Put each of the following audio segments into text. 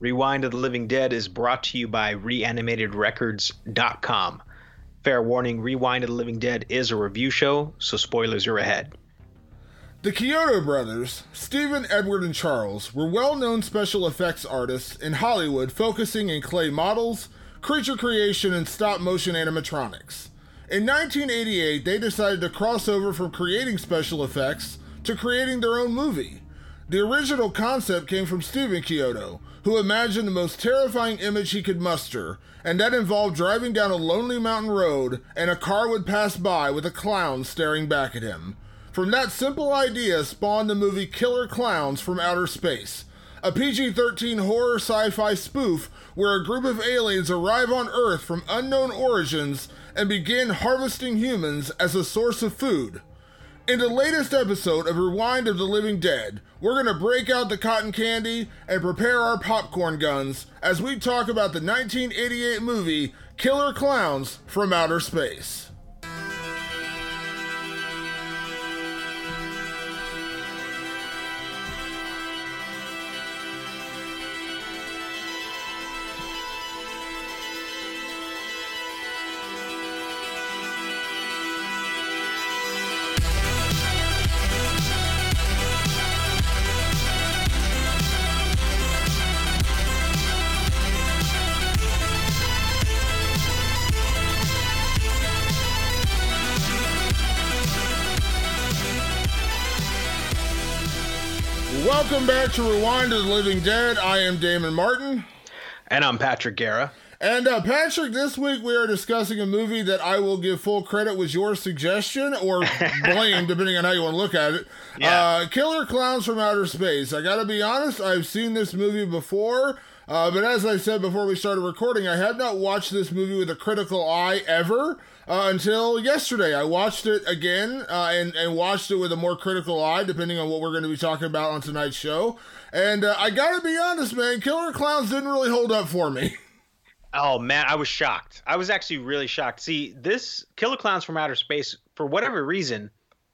Rewind of the Living Dead is brought to you by reanimatedrecords.com. Fair warning Rewind of the Living Dead is a review show, so spoilers are ahead. The Chiodo brothers, Stephen, Edward, and Charles, were well known special effects artists in Hollywood focusing in clay models, creature creation, and stop motion animatronics. In 1988, they decided to cross over from creating special effects to creating their own movie. The original concept came from Stephen Chiodo, who imagined the most terrifying image he could muster, and that involved driving down a lonely mountain road and a car would pass by with a clown staring back at him. From that simple idea spawned the movie Killer Clowns from Outer Space, a PG 13 horror sci fi spoof where a group of aliens arrive on Earth from unknown origins and begin harvesting humans as a source of food. In the latest episode of Rewind of the Living Dead, we're going to break out the cotton candy and prepare our popcorn guns as we talk about the 1988 movie Killer Clowns from Outer Space. Welcome back to Rewind of the Living Dead. I am Damon Martin. And I'm Patrick Guerra. And uh, Patrick, this week we are discussing a movie that I will give full credit was your suggestion or blame, depending on how you want to look at it. Yeah. Uh, Killer Clowns from Outer Space. I got to be honest, I've seen this movie before. Uh, but as I said before we started recording, I have not watched this movie with a critical eye ever uh, until yesterday. I watched it again uh, and, and watched it with a more critical eye, depending on what we're going to be talking about on tonight's show. And uh, I got to be honest, man, Killer Clowns didn't really hold up for me. Oh man, I was shocked. I was actually really shocked. See, this Killer Clowns from Outer Space, for whatever reason,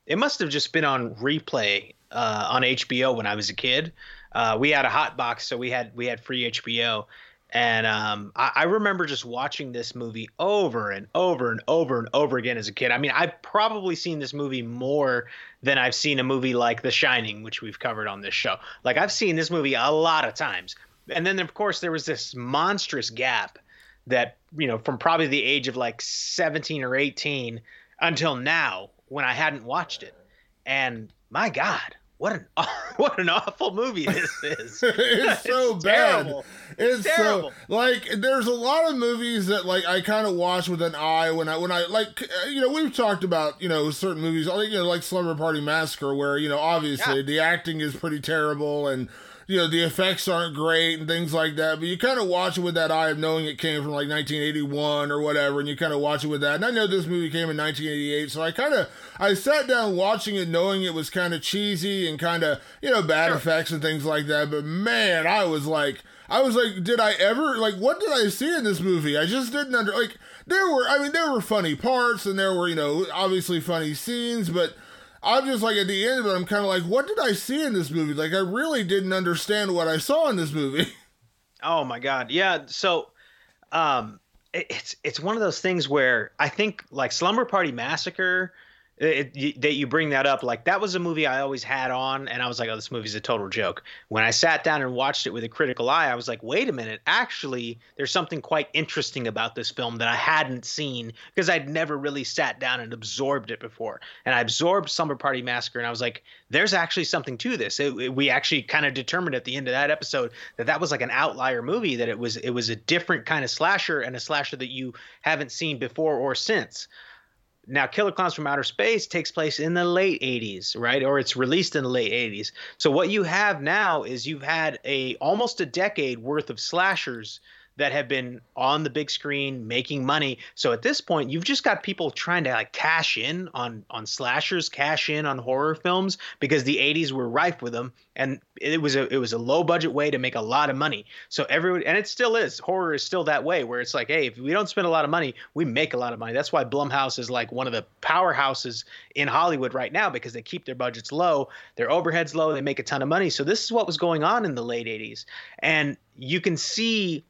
it must have just been on replay uh, on HBO when I was a kid. Uh, we had a hot box, so we had we had free HBO, and um, I, I, remember just watching this movie over and over and over and over again as a kid. I mean, I've probably seen this movie more than I've seen a movie like The Shining, which we've covered on this show. Like I've seen this movie a lot of times. And then of course there was this monstrous gap that, you know, from probably the age of like 17 or 18 until now when I hadn't watched it. And my God, what an what an awful movie this is. it's so it's bad. Terrible. It's, it's terrible. so like there's a lot of movies that like I kind of watch with an eye when I when I like uh, you know we've talked about you know certain movies you know like Slumber Party Massacre where you know obviously yeah. the acting is pretty terrible and you know the effects aren't great and things like that but you kind of watch it with that eye of knowing it came from like 1981 or whatever and you kind of watch it with that and i know this movie came in 1988 so i kind of i sat down watching it knowing it was kind of cheesy and kind of you know bad sure. effects and things like that but man i was like i was like did i ever like what did i see in this movie i just didn't under like there were i mean there were funny parts and there were you know obviously funny scenes but I'm just like at the end of it, I'm kind of like, what did I see in this movie? Like, I really didn't understand what I saw in this movie. Oh my god, yeah. So, um, it, it's it's one of those things where I think like Slumber Party Massacre it, you, that you bring that up like that was a movie i always had on and i was like oh this movie's a total joke. When i sat down and watched it with a critical eye i was like wait a minute actually there's something quite interesting about this film that i hadn't seen because i'd never really sat down and absorbed it before. And i absorbed Slumber Party Massacre and i was like there's actually something to this. It, it, we actually kind of determined at the end of that episode that that was like an outlier movie that it was it was a different kind of slasher and a slasher that you haven't seen before or since now, Killer Clowns from Outer Space takes place in the late 80s, right? Or it's released in the late 80s. So what you have now is you've had a almost a decade worth of slashers that have been on the big screen making money. So at this point, you've just got people trying to like cash in on on slashers, cash in on horror films because the 80s were rife with them and it was a it was a low budget way to make a lot of money. So everyone and it still is. Horror is still that way where it's like, hey, if we don't spend a lot of money, we make a lot of money. That's why Blumhouse is like one of the powerhouses in Hollywood right now because they keep their budgets low, their overheads low, they make a ton of money. So this is what was going on in the late 80s. And you can see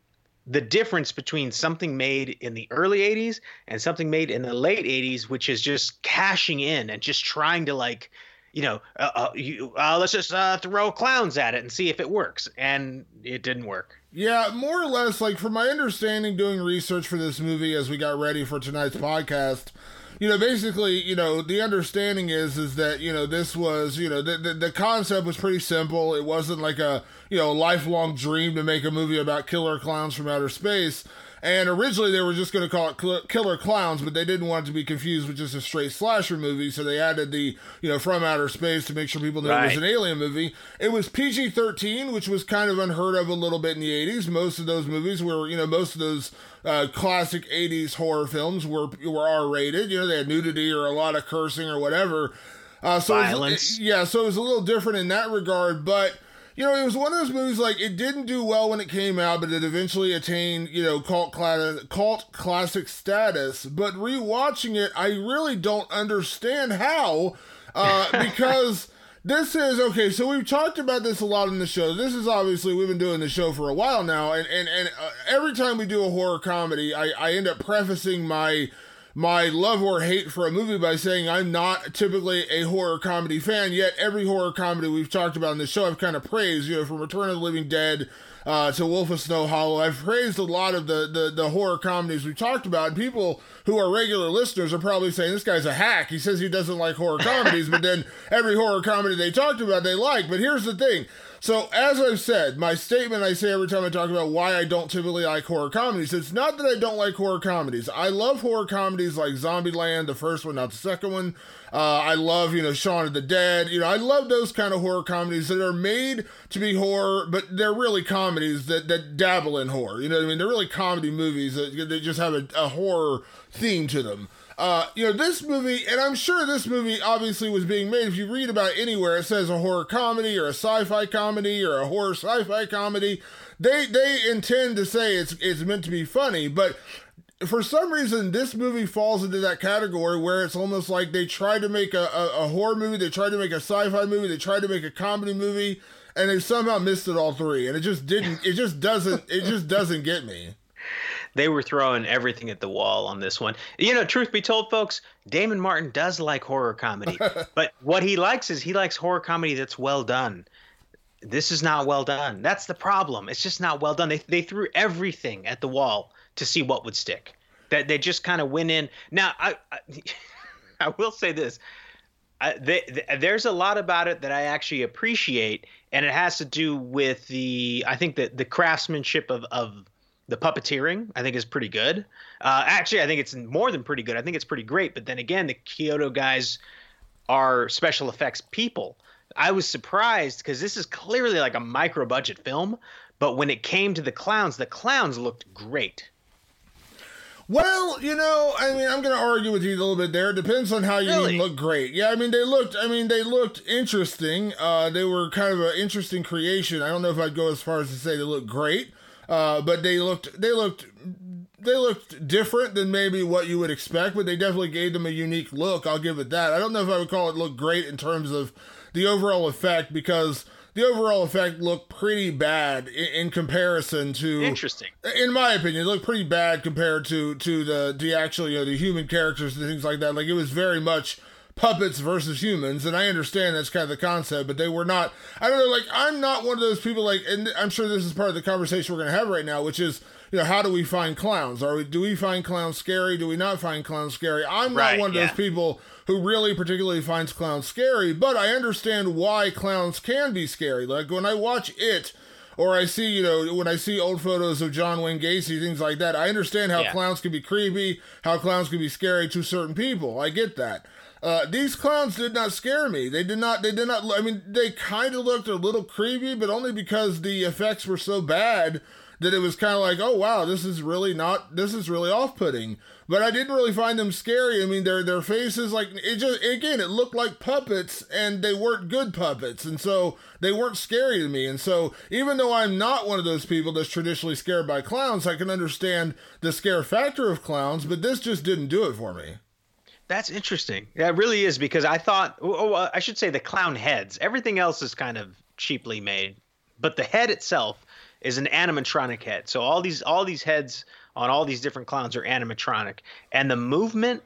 the difference between something made in the early 80s and something made in the late 80s which is just cashing in and just trying to like you know uh, uh, you, uh, let's just uh, throw clowns at it and see if it works. And it didn't work. Yeah more or less like from my understanding doing research for this movie as we got ready for tonight's podcast you know, basically, you know, the understanding is is that you know this was you know the, the, the concept was pretty simple. It wasn't like a you know lifelong dream to make a movie about killer clowns from outer space. And originally they were just going to call it Killer Clowns, but they didn't want it to be confused with just a straight slasher movie, so they added the you know from outer space to make sure people knew right. it was an alien movie. It was PG thirteen, which was kind of unheard of a little bit in the eighties. Most of those movies were you know most of those uh, classic 80s horror films were were R rated. You know, they had nudity or a lot of cursing or whatever. Uh, so Violence. It, yeah, so it was a little different in that regard, but you know, it was one of those movies like it didn't do well when it came out, but it eventually attained, you know, cult cult classic status. But rewatching it, I really don't understand how, uh, because this is okay. So we've talked about this a lot in the show. This is obviously we've been doing the show for a while now, and and and uh, every time we do a horror comedy, I I end up prefacing my my love or hate for a movie by saying I'm not typically a horror comedy fan, yet every horror comedy we've talked about in the show I've kind of praised, you know, from Return of the Living Dead uh, to Wolf of Snow Hollow. I've praised a lot of the, the, the horror comedies we've talked about, and people who are regular listeners are probably saying, this guy's a hack. He says he doesn't like horror comedies, but then every horror comedy they talked about they like. But here's the thing so, as I've said, my statement I say every time I talk about why I don't typically like horror comedies, it's not that I don't like horror comedies. I love horror comedies like Zombieland, the first one, not the second one. Uh, I love, you know, Shaun of the Dead. You know, I love those kind of horror comedies that are made to be horror, but they're really comedies that, that dabble in horror. You know what I mean? They're really comedy movies that, that just have a, a horror theme to them. Uh, you know, this movie, and I'm sure this movie obviously was being made. If you read about anywhere, it says a horror comedy or a sci-fi comedy or a horror sci-fi comedy. They they intend to say it's it's meant to be funny, but for some reason, this movie falls into that category where it's almost like they tried to make a, a, a horror movie, they tried to make a sci-fi movie, they tried to make a comedy movie, and they somehow missed it all three, and it just didn't. It just doesn't. It just doesn't get me they were throwing everything at the wall on this one. You know, truth be told, folks, Damon Martin does like horror comedy, but what he likes is he likes horror comedy that's well done. This is not well done. That's the problem. It's just not well done. They they threw everything at the wall to see what would stick. That they just kind of went in. Now, I I, I will say this. I, they, they, there's a lot about it that I actually appreciate, and it has to do with the I think that the craftsmanship of of the puppeteering I think is pretty good. Uh, actually, I think it's more than pretty good. I think it's pretty great. But then again, the Chiodo guys are special effects people. I was surprised because this is clearly like a micro budget film, but when it came to the clowns, the clowns looked great. Well, you know, I mean, I'm going to argue with you a little bit there. It depends on how you really? mean look great. Yeah, I mean, they looked. I mean, they looked interesting. Uh, they were kind of an interesting creation. I don't know if I'd go as far as to say they look great. Uh, but they looked they looked they looked different than maybe what you would expect, but they definitely gave them a unique look. I'll give it that. I don't know if I would call it look great in terms of the overall effect because the overall effect looked pretty bad in, in, comparison to interesting. In my opinion, it looked pretty bad compared to to the the actual you know the human characters and things like that. Like it was very much puppets versus humans, and I understand that's kind of the concept, but they were not. I don't know, like I'm not one of those people. Like, and I'm sure this is part of the conversation we're going to have right now, which is, you know, how do we find clowns? Are we do we find clowns scary? Do we not find clowns scary? I'm right, not one of yeah. those people who really particularly finds clowns scary, but I understand why clowns can be scary. Like when I watch it or I see, you know, when I see old photos of John Wayne Gacy, things like that, I understand how yeah. clowns can be creepy, how clowns can be scary to certain people. I get that. Uh, these clowns did not scare me. They did not. They did not. I mean, they kind of looked a little creepy, but only because the effects were so bad that it was kind of like, oh wow, this is really not, this is really off putting. But I didn't really find them scary. I mean, their their faces, like it just again, it looked like puppets, and they weren't good puppets, and so they weren't scary to me. And so even though I'm not one of those people that's traditionally scared by clowns, I can understand the scare factor of clowns, but this just didn't do it for me. That's interesting. Yeah, it really is because I thought, oh, oh uh, I should say the clown heads. Everything else is kind of cheaply made, but the head itself is an animatronic head. So all these all these heads on all these different clowns are animatronic, and the movement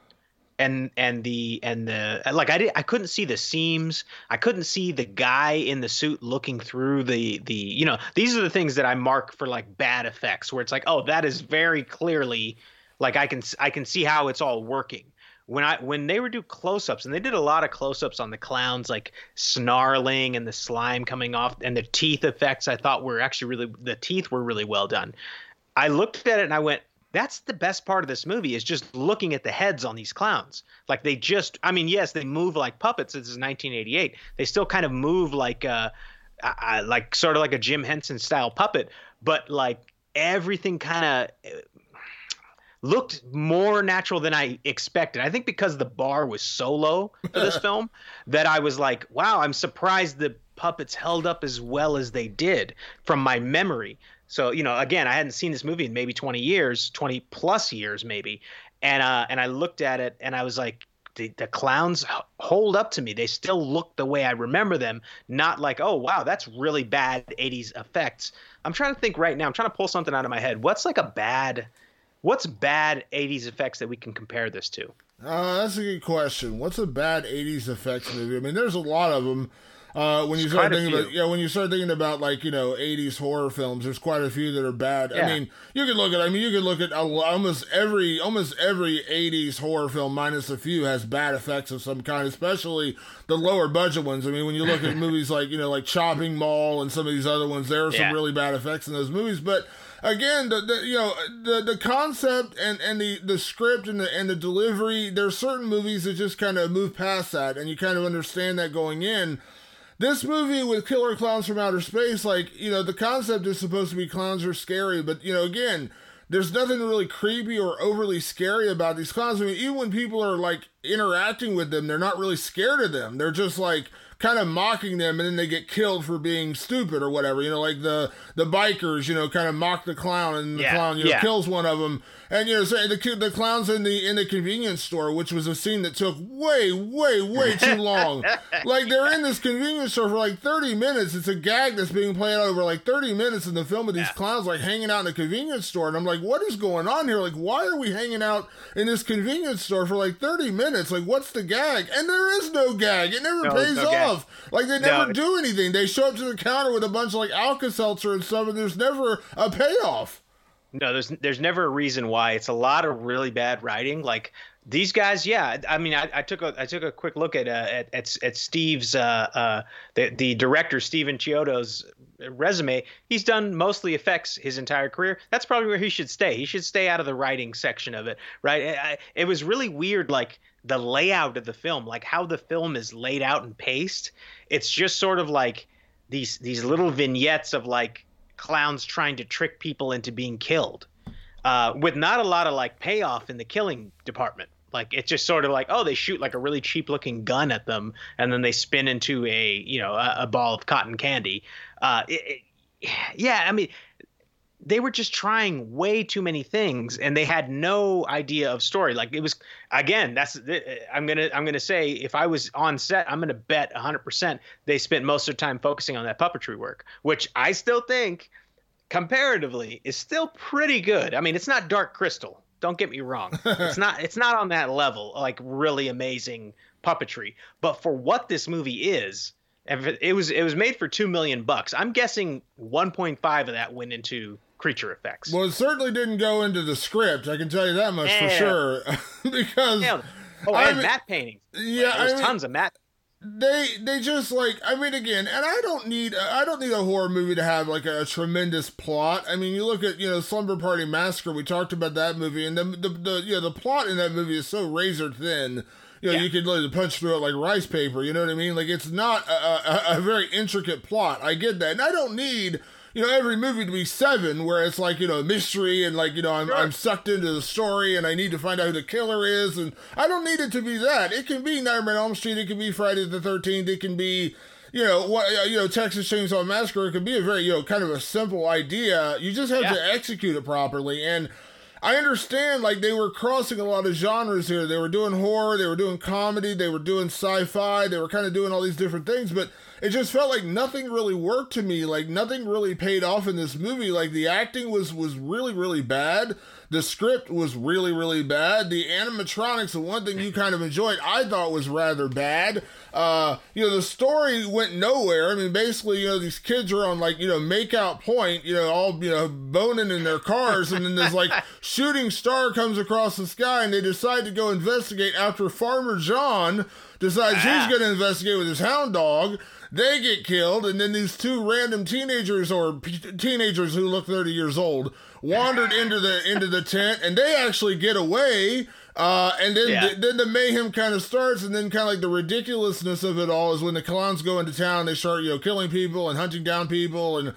and and the and the like I did I couldn't see the seams. I couldn't see the guy in the suit looking through the the you know these are the things that I mark for like bad effects where it's like oh that is very clearly like I can I can see how it's all working when I when they would do close-ups and they did a lot of close-ups on the clowns like snarling and the slime coming off and the teeth effects I thought were actually really the teeth were really well done. I looked at it and I went that's the best part of this movie is just looking at the heads on these clowns. Like they just I mean yes, they move like puppets. This is 1988. They still kind of move like uh, uh like sort of like a Jim Henson style puppet, but like everything kind of looked more natural than I expected. I think because the bar was so low for this film that I was like, wow, I'm surprised the puppets held up as well as they did from my memory. So, you know, again, I hadn't seen this movie in maybe 20 years, 20 plus years maybe. And uh and I looked at it and I was like the, the clowns hold up to me. They still look the way I remember them, not like, oh wow, that's really bad 80s effects. I'm trying to think right now. I'm trying to pull something out of my head. What's like a bad What's bad 80s effects that we can compare this to? Uh, that's a good question. What's a bad 80s effects movie? I mean, there's a lot of them. Uh, when you start thinking about yeah, when you start thinking about like you know '80s horror films, there's quite a few that are bad. Yeah. I mean, you could look at I mean you could look at almost every almost every '80s horror film, minus a few, has bad effects of some kind. Especially the lower budget ones. I mean, when you look at movies like you know like Chopping Mall and some of these other ones, there are some really bad effects in those movies, but again, the, the you know the the concept and and the the script and the and the delivery. There's certain movies that just kind of move past that, and you kind of understand that going in. This movie with Killer Clowns from Outer Space, like you know, the concept is supposed to be clowns are scary, but you know, again, there's nothing really creepy or overly scary about these clowns. I mean, even when people are like interacting with them, they're not really scared of them. They're just like kind of mocking them and then they get killed for being stupid or whatever. You know, like the the bikers, you know, kind of mock the clown and the yeah, clown, you know, yeah. kills one of them. And you know, say the the clowns in the in the convenience store, which was a scene that took way, way, way too long. like they're in this convenience store for like thirty minutes. It's a gag that's being played out over like thirty minutes in the film of these yeah. clowns like hanging out in a convenience store. And I'm like, what is going on here? Like, why are we hanging out in this convenience store for like thirty minutes? It's like, what's the gag? And there is no gag. It never no, pays no off. Gag. Like they never no. do anything. They show up to the counter with a bunch of like Alka Seltzer and stuff, and there's never a payoff. No, there's there's never a reason why. It's a lot of really bad writing. Like these guys, yeah. I mean, I, I took a I took a quick look at uh, at, at, at Steve's uh, uh, the the director Stephen Chiodo's resume. He's done mostly effects his entire career. That's probably where he should stay. He should stay out of the writing section of it, right? I, it was really weird, like the layout of the film, like how the film is laid out and paced. It's just sort of like these these little vignettes of like clowns trying to trick people into being killed, uh, with not a lot of like payoff in the killing department. Like it's just sort of like oh they shoot like a really cheap looking gun at them and then they spin into a you know a, a ball of cotton candy. Uh, it, it, yeah, I mean they were just trying way too many things and they had no idea of story. Like it was again that's uh, i'm gonna i'm gonna say if i was on set i'm gonna bet 100% they spent most of their time focusing on that puppetry work which i still think comparatively is still pretty good. I mean it's not dark crystal. Don't get me wrong. It's not it's not on that level like really amazing puppetry. But for what this movie is it was it was made for two million bucks. I'm guessing 1.5 of that went into creature effects. Well, it certainly didn't go into the script. I can tell you that much yeah. for sure. because yeah. oh, and mean, matte paintings. Yeah, there's I mean, tons of matte. They they just like I mean again, and I don't need I don't need a horror movie to have like a, a tremendous plot. I mean, you look at you know Slumber Party Massacre. We talked about that movie, and the the, the you know the plot in that movie is so razor thin you know, yeah. you could literally punch through it like rice paper. You know what I mean? Like it's not a, a, a, very intricate plot. I get that, and I don't need you know every movie to be seven, where it's like you know mystery and like you know I'm sure. I'm sucked into the story and I need to find out who the killer is, and I don't need it to be that. It can be Nightmare on Elm Street, it can be Friday the Thirteenth, it can be you know what uh, you know Texas Chainsaw Massacre. It can be a very you know kind of a simple idea. You just have yeah. to execute it properly and. I understand like they were crossing a lot of genres here. They were doing horror, they were doing comedy, they were doing sci-fi, they were kind of doing all these different things, but it just felt like nothing really worked to me. Like nothing really paid off in this movie. Like the acting was was really really bad. The script was really really bad. The animatronics, the one thing you kind of enjoyed, I thought was rather bad. Uh, you know, the story went nowhere. I mean, basically, you know, these kids are on like you know make out point, you know, all you know boning in their cars, and then this like shooting star comes across the sky, and they decide to go investigate after Farmer John decides ah. he's going to investigate with his hound dog. They get killed, and then these two random teenagers or p- teenagers who look 30 years old wandered into the into the tent, and they actually get away. Uh, and then yeah. then the mayhem kind of starts, and then kind of like the ridiculousness of it all is when the clowns go into town, they start you know killing people and hunting down people, and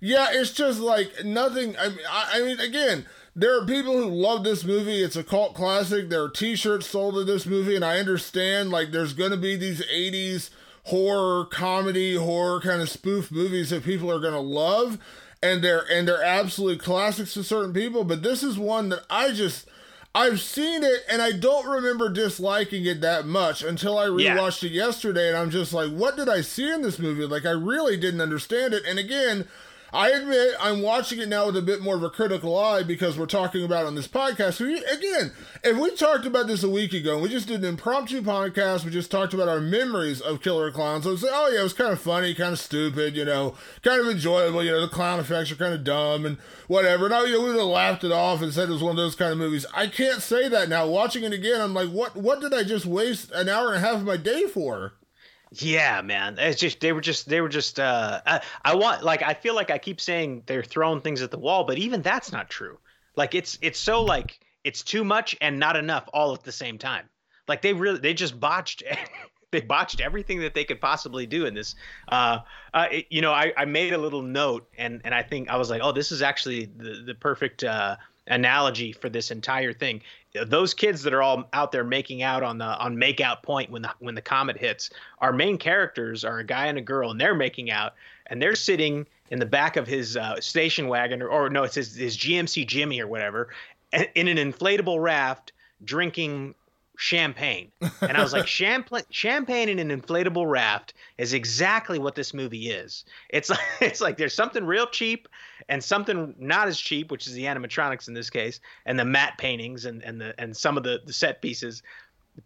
yeah, it's just like nothing. I mean, I, I mean again there are people who love this movie. It's a cult classic. There are T-shirts sold to this movie, and I understand like there's going to be these '80s horror comedy horror kind of spoof movies that people are going to love. And they're and they're absolute classics to certain people. But this is one that i just i've seen it and i don't remember disliking it that much until i rewatched yeah. it yesterday. And i'm just like what did i see in this movie? Like i really didn't understand it. And again I admit I'm watching it now with a bit more of a critical eye because we're talking about on this podcast. So again, if we talked about this a week ago and we just did an impromptu podcast, we just talked about our memories of Killer Clowns. I would say, oh yeah, it was kind of funny, kind of stupid, you know, kind of enjoyable. You know, the clown effects are kind of dumb and whatever. Now you know, we would have laughed it off and said it was one of those kind of movies. I can't say that now. Watching it again, I'm like, what? What did I just waste an hour and a half of my day for? Yeah, man. It's just they were just they were just uh I, I want like I feel like I keep saying they're throwing things at the wall, but even that's not true. Like it's it's so like it's too much and not enough all at the same time. Like they really they just botched they botched everything that they could possibly do in this. Uh, uh, it, you know, I, I made a little note and and I think I was like, oh, this is actually the the perfect uh, analogy for this entire thing. Those kids that are all out there making out on the on makeout point when the when the comet hits, our main characters are a guy and a girl, and they're making out, and they're sitting in the back of his uh, station wagon, or, or no, it's his, his GMC Jimmy or whatever, in an inflatable raft, drinking champagne. And I was like, champagne, champagne in an inflatable raft is exactly what this movie is. It's like it's like there's something real cheap and something not as cheap, which is the animatronics in this case, and the matte paintings and and the and some of the the set pieces.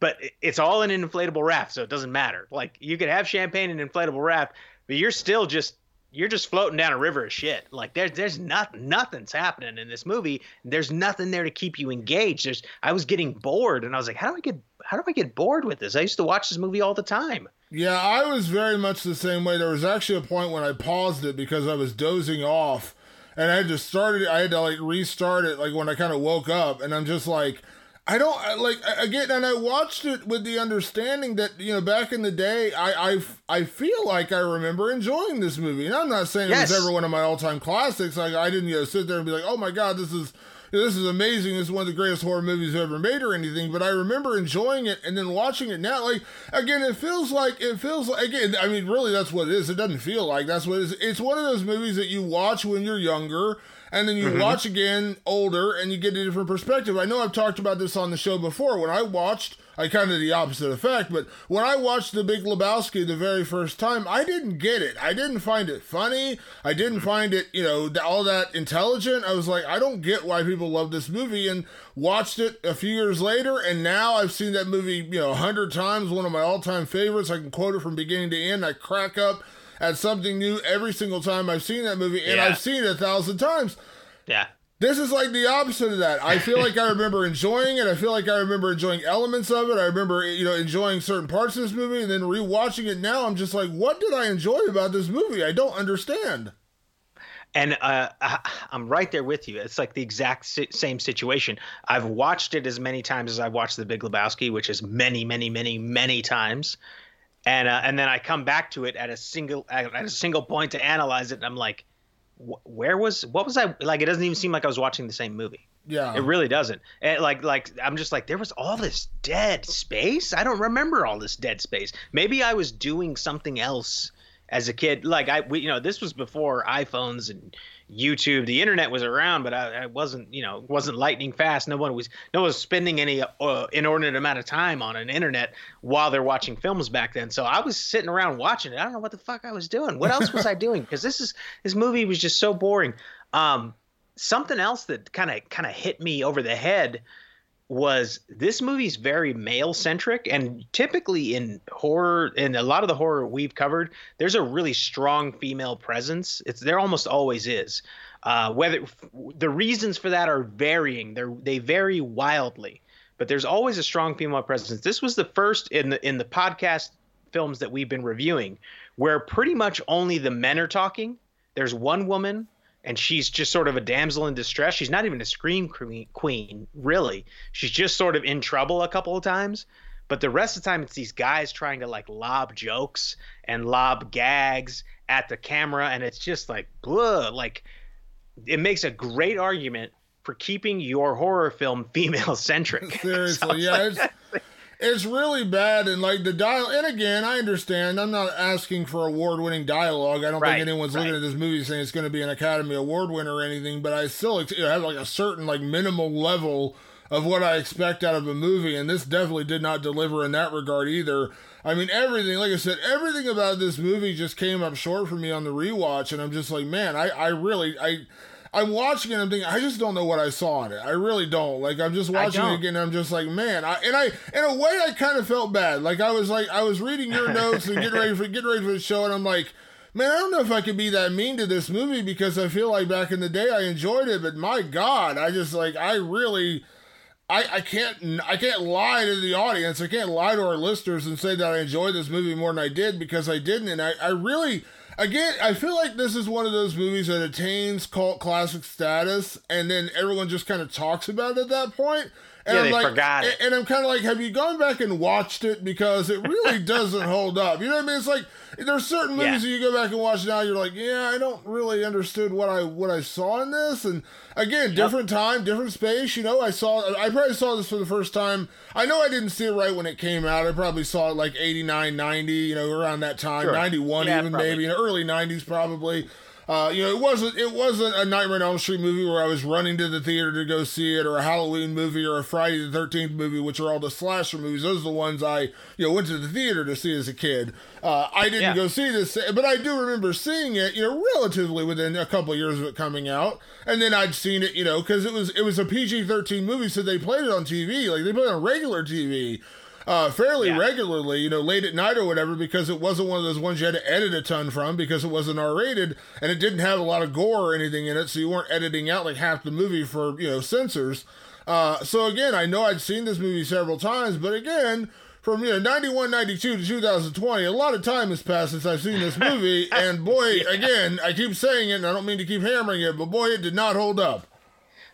But it's all in an inflatable raft, so it doesn't matter. Like you could have champagne in an inflatable raft, but you're still just you're just floating down a river of shit. Like there's there's not nothing's happening in this movie. There's nothing there to keep you engaged. There's I was getting bored and I was like, how do I get how do I get bored with this? I used to watch this movie all the time. Yeah, I was very much the same way. There was actually a point when I paused it because I was dozing off and I had to start it I had to like restart it like when I kind of woke up and I'm just like I don't like again, and I watched it with the understanding that you know back in the day, I I, I feel like I remember enjoying this movie, and I'm not saying yes. it was ever one of my all time classics. Like I didn't you know sit there and be like, oh my god, this is this is amazing. This is one of the greatest horror movies ever made or anything. But I remember enjoying it and then watching it now. Like again, it feels like it feels like again. I mean, really, that's what it is. It doesn't feel like that's what it is. It's one of those movies that you watch when you're younger and then you mm-hmm. watch again older and you get a different perspective. I know I've talked about this on the show before. When I watched, I kind of the opposite effect, but when I watched The Big Lebowski the very first time, I didn't get it. I didn't find it funny. I didn't find it, you know, all that intelligent. I was like, I don't get why people love this movie and watched it a few years later and now I've seen that movie, you know, a hundred times, one of my all-time favorites. I can quote it from beginning to end. I crack up at something new every single time I've seen that movie, and yeah. I've seen it a thousand times. Yeah. This is like the opposite of that. I feel like I remember enjoying it. I feel like I remember enjoying elements of it. I remember, you know, enjoying certain parts of this movie, and then rewatching it now, I'm just like, what did I enjoy about this movie? I don't understand. And uh, I'm right there with you. It's like the exact same situation. I've watched it as many times as I've watched The Big Lebowski, which is many, many, many, many times and uh, and then I come back to it at a single at a single point to analyze it, and I'm like, where was what was I like? It doesn't even seem like I was watching the same movie. Yeah, it really doesn't. And like like I'm just like there was all this dead space. I don't remember all this dead space. Maybe I was doing something else as a kid. Like I, we, you know, this was before iPhones and YouTube. The internet was around, but I, I wasn't, you know, wasn't lightning fast. No one was, no one was spending any uh, inordinate amount of time on an internet while they're watching films back then. So I was sitting around watching it. I don't know what the fuck I was doing. What else was I doing? Because this is this movie was just so boring. Um, something else that kind of kind of hit me over the head was this movie's very male centric and typically in horror in a lot of the horror we've covered there's a really strong female presence. It's there almost always is. Uh, whether the reasons for that are varying. They they vary wildly but there's always a strong female presence. This was the first in the in the podcast films that we've been reviewing where pretty much only the men are talking. There's one woman and she's just sort of a damsel in distress. She's not even a scream queen, really. She's just sort of in trouble a couple of times. But the rest of the time, it's these guys trying to like lob jokes and lob gags at the camera, and it's just like, blah. Like, it makes a great argument for keeping your horror film female centric. Seriously, so yeah. Like, it's really bad and like the dial and again i understand i'm not asking for award-winning dialogue i don't right, think anyone's right. looking at this movie saying it's going to be an academy award winner or anything but i still have like a certain like minimal level of what i expect out of a movie and this definitely did not deliver in that regard either i mean everything like i said everything about this movie just came up short for me on the rewatch and i'm just like man i i really i I'm watching it. I'm thinking, I just don't know what I saw in it. I really don't. Like, I'm just watching it again. I'm just like, man. I, and I, in a way, I kind of felt bad. Like, I was like, I was reading your notes and getting ready for getting ready for the show, and I'm like, man, I don't know if I could be that mean to this movie because I feel like back in the day I enjoyed it, but my God, I just like, I really. I, I can't I can't lie to the audience. I can't lie to our listeners and say that I enjoyed this movie more than I did because I didn't. And I, I really again, I feel like this is one of those movies that attains cult classic status, and then everyone just kind of talks about it at that point. And yeah, I'm they like, forgot it. And I'm kind of like, have you gone back and watched it because it really doesn't hold up? You know what I mean? It's like there's certain movies yeah. that you go back and watch now, you're like, yeah, I don't really understood what I what I saw in this. And again, different time, different space. You know, I saw I probably saw this for the first time. I know I didn't see it right when it came out. I probably saw it like 89, 90, you know, around that time, sure. 91 yeah, even probably. maybe, you know, early 90s probably. Uh, you know, it wasn't it wasn't a Nightmare on Elm Street movie where I was running to the theater to go see it, or a Halloween movie, or a Friday the Thirteenth movie, which are all the slasher movies. Those are the ones I you know went to the theater to see as a kid. Uh, I didn't yeah. go see this, but I do remember seeing it. You know, relatively within a couple of years of it coming out, and then I'd seen it. You know, because it was it was a PG thirteen movie, so they played it on TV, like they played it on regular TV uh, fairly yeah. regularly, you know, late at night or whatever, because it wasn't one of those ones you had to edit a ton from because it wasn't R rated and it didn't have a lot of gore or anything in it, so you weren't editing out like half the movie for, you know, censors. Uh, so again, I know I'd seen this movie several times, but again, from you know 91 92 to 2020 a lot of time has passed since i've seen this movie and boy yeah. again i keep saying it and i don't mean to keep hammering it but boy it did not hold up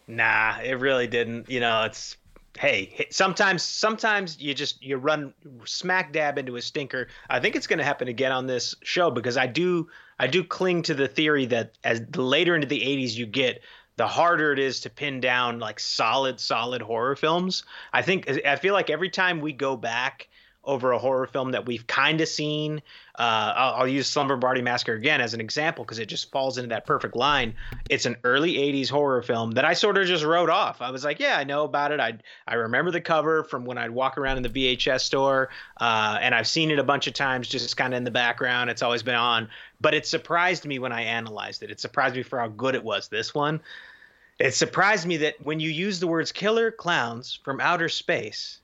nah it really didn't you know it's hey, sometimes sometimes you just you run smack dab into a stinker. I think it's going to happen again on this show because I do I do cling to the theory that as the later into the 80s you get, the harder it is to pin down like solid solid horror films. I think I feel like every time we go back over a horror film that we've kind of seen. Uh, I'll, I'll, use Slumber Party Massacre again as an example because it just falls into that perfect line. It's an early '80s horror film that I sort of just wrote off. I was like, yeah, I know about it. I I remember the cover from when I'd walk around in the VHS store, uh, and I've seen it a bunch of times, just kind of in the background. It's always been on, but it surprised me when I analyzed it. It surprised me for how good it was. This one. It surprised me that when you use the words killer clowns from outer space,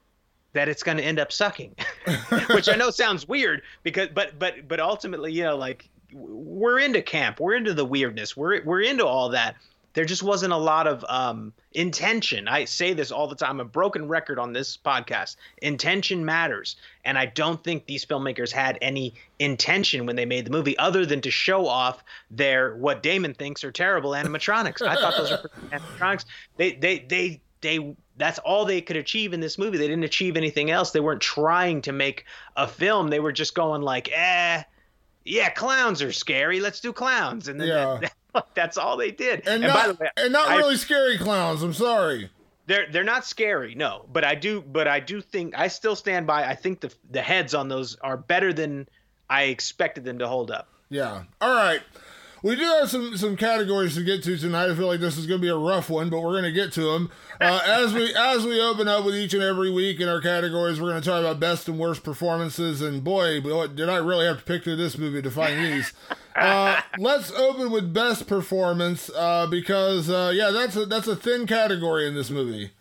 that it's going to end up sucking, which I know sounds weird because, but, but, but ultimately, you know, like we're into camp, we're into the weirdness, we're, we're into all that. There just wasn't a lot of um, intention. I say this all the time. I'm a broken record on this podcast. Intention matters. And I don't think these filmmakers had any intention when they made the movie other than to show off their, what Damon thinks are terrible animatronics. I thought those were animatronics. They, they, they, they that's all they could achieve in this movie. They didn't achieve anything else. They weren't trying to make a film. They were just going like, eh, yeah, clowns are scary. Let's do clowns. And then yeah. that, That's all they did. And, and not, way, and not I, really scary clowns. I'm sorry. They're they're not scary, no. But I do but I do think I still stand by. I think the the heads on those are better than I expected them to hold up. Yeah. All right. We do have some some categories to get to tonight. I feel like this is going to be a rough one, but we're going to get to them uh, as we as we open up with each and every week in our categories. We're going to talk about best and worst performances, and boy, did I really have to pick through this movie to find these. Uh, let's open with best performance uh, because uh, yeah, that's a that's a thin category in this movie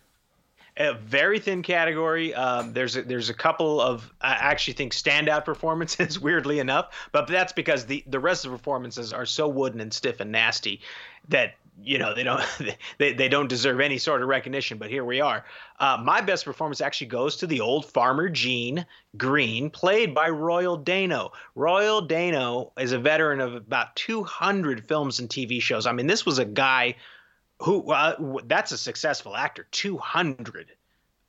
a very thin category. Um, there's a, there's a couple of I actually think standout performances, weirdly enough, but that's because the the rest of the performances are so wooden and stiff and nasty that you know they don't they, they don't deserve any sort of recognition. But here we are. Uh, my best performance actually goes to the old farmer Gene Green, played by Royal Dano. Royal Dano is a veteran of about 200 films and TV shows. I mean, this was a guy who uh, that's a successful actor. 200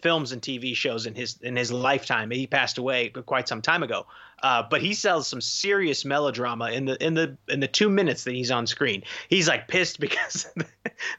films and tv shows in his in his lifetime. He passed away quite some time ago. Uh, but he sells some serious melodrama in the in the in the two minutes that he's on screen. He's like pissed because the,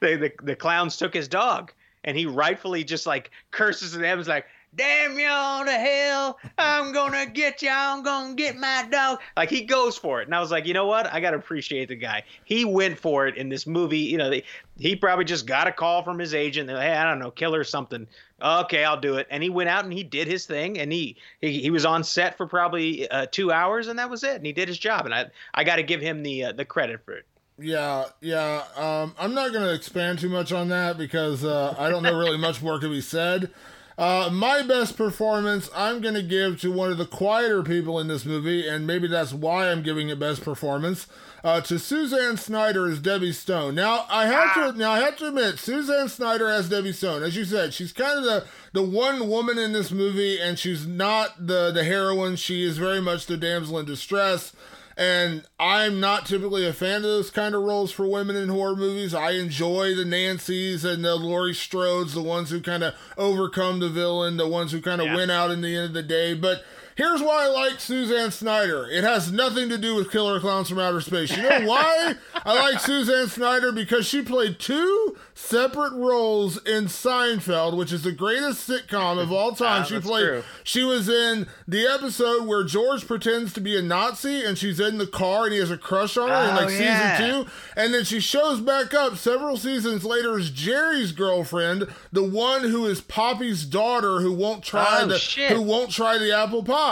the, the clowns took his dog and he rightfully just like curses at them like damn y'all to hell. I'm gonna get you. I'm gonna get my dog. Like he goes for it. And I was like, you know what? I gotta appreciate the guy. He went for it in this movie. You know, they, he probably just got a call from his agent. Hey, I don't know, killer something. Okay, I'll do it. And he went out and he did his thing. And he he, he was on set for probably uh, two hours, and that was it. And he did his job. And I I got to give him the uh, the credit for it. Yeah, yeah. Um, I'm not going to expand too much on that because uh, I don't know really much more to be said. Uh, my best performance, I'm going to give to one of the quieter people in this movie, and maybe that's why I'm giving it best performance. Uh, to Suzanne Snyder as Debbie Stone. Now I have to now I have to admit Suzanne Snyder as Debbie Stone. As you said, she's kind of the the one woman in this movie, and she's not the the heroine. She is very much the damsel in distress. And I'm not typically a fan of those kind of roles for women in horror movies. I enjoy the Nancys and the Laurie Strodes, the ones who kind of overcome the villain, the ones who kind of yeah. win out in the end of the day. But Here's why I like Suzanne Snyder. It has nothing to do with Killer Clowns from Outer Space. You know why I like Suzanne Snyder? Because she played two separate roles in Seinfeld, which is the greatest sitcom of all ah, time. she played. True. She was in the episode where George pretends to be a Nazi and she's in the car and he has a crush on her oh, in like oh, yeah. season two, and then she shows back up several seasons later as Jerry's girlfriend, the one who is Poppy's daughter who won't try oh, the shit. who won't try the apple pie.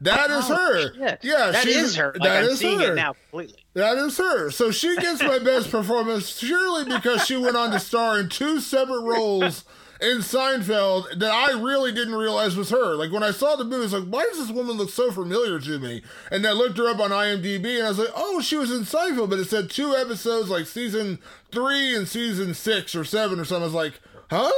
That is oh, her. Shit. Yeah, that is her. Like, that I'm is seeing her. it now completely. That is her. So she gets my best performance surely because she went on to star in two separate roles in Seinfeld that I really didn't realize was her. Like when I saw the movie, I was like, why does this woman look so familiar to me? And I looked her up on IMDb and I was like, oh, she was in Seinfeld, but it said two episodes, like season three and season six or seven or something. I was like, huh?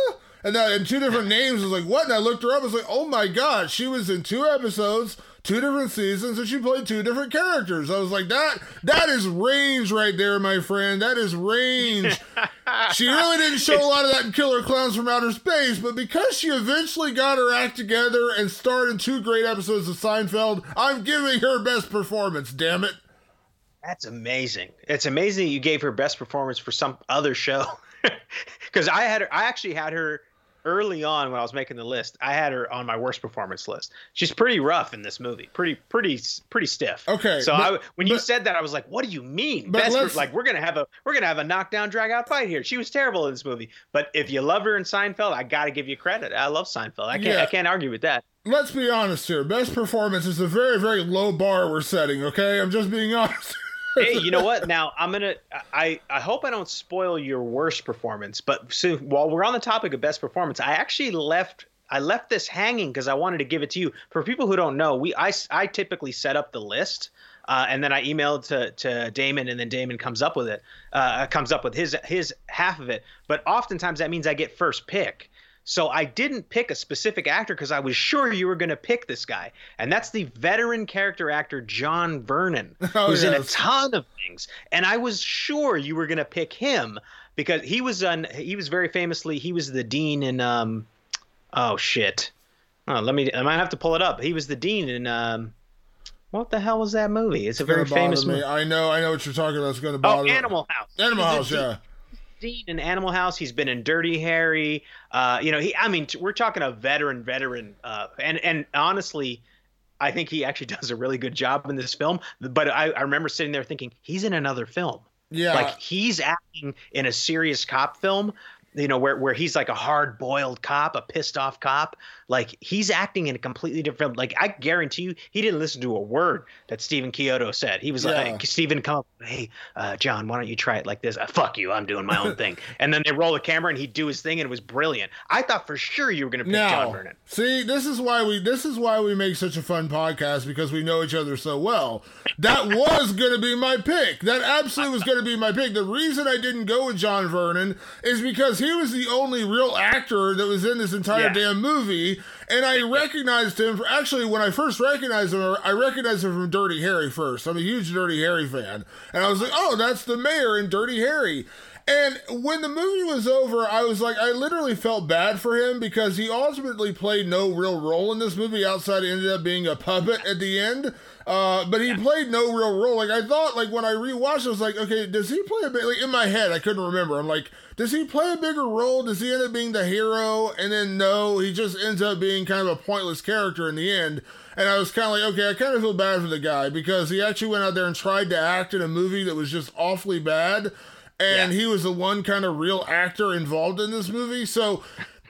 And that and two different names. I was like, what? And I looked her up. I was like, oh my god, she was in two episodes, two different seasons, and she played two different characters. I was like, that that is range right there, my friend. That is range. she really didn't show a lot of that in Killer Clowns from Outer Space, but because she eventually got her act together and starred in two great episodes of Seinfeld, I'm giving her best performance. Damn it. That's amazing. It's amazing you gave her best performance for some other show. Because I had her, I actually had her early on when I was making the list, I had her on my worst performance list. She's pretty rough in this movie, pretty pretty pretty stiff. Okay. So but, I, when you said that, I was like, "What do you mean?" Best, like we're gonna have a we're gonna have a knockdown drag out fight here. She was terrible in this movie, but if you love her in Seinfeld, I got to give you credit. I love Seinfeld. I can't yeah. I can't argue with that. Let's be honest here. Best performance is a very very low bar we're setting. Okay, I'm just being honest hey, you know what? Now I'm gonna. I I hope I don't spoil your worst performance. But so while we're on the topic of best performance, I actually left. I left this hanging because I wanted to give it to you. For people who don't know, we I, I typically set up the list. Uh, and then I emailed to, to Damon, and then Damon comes up with it, uh, comes up with his his half of it. But oftentimes that means I get first pick. So I didn't pick a specific actor because I was sure you were going to pick this guy, and that's the veteran character actor John Vernon, oh, who's yes. in a ton of things. And I was sure you were going to pick him because he was on. He was very famously he was the dean in. Um, oh shit! Oh, let me. I might have to pull it up. He was the dean in. Um, What the hell was that movie? It's a very famous movie. I know, I know what you're talking about. It's going to bother. Oh, Animal House. Animal House, yeah. Dean in Animal House. He's been in Dirty Harry. Uh, you know, he. I mean, we're talking a veteran, veteran. Uh, and and honestly, I think he actually does a really good job in this film. But I, I remember sitting there thinking he's in another film. Yeah, like he's acting in a serious cop film you know where where he's like a hard boiled cop, a pissed off cop. Like he's acting in a completely different. Like I guarantee you, he didn't listen to a word that Stephen Chiodo said. He was yeah. like, Stephen, come up, hey, uh, John, why don't you try it like this? Uh, fuck you, I'm doing my own thing. And then they roll the camera and he'd do his thing, and it was brilliant. I thought for sure you were going to pick now, John Vernon. See, this is why we this is why we make such a fun podcast because we know each other so well. That was going to be my pick. That absolutely was going to be my pick. The reason I didn't go with John Vernon is because he was the only real actor that was in this entire yeah. damn movie. And I recognized him for actually when I first recognized him, I recognized him from Dirty Harry first. I'm a huge Dirty Harry fan. And I was like, oh, that's the mayor in Dirty Harry. And when the movie was over, I was like, I literally felt bad for him because he ultimately played no real role in this movie outside it ended up being a puppet at the end. Uh, but he played no real role. Like I thought, like when I rewatched, I was like, okay, does he play a bit? Like in my head, I couldn't remember. I'm like, does he play a bigger role? Does he end up being the hero? And then no, he just ends up being kind of a pointless character in the end. And I was kind of like, okay, I kind of feel bad for the guy because he actually went out there and tried to act in a movie that was just awfully bad. And yeah. he was the one kind of real actor involved in this movie. So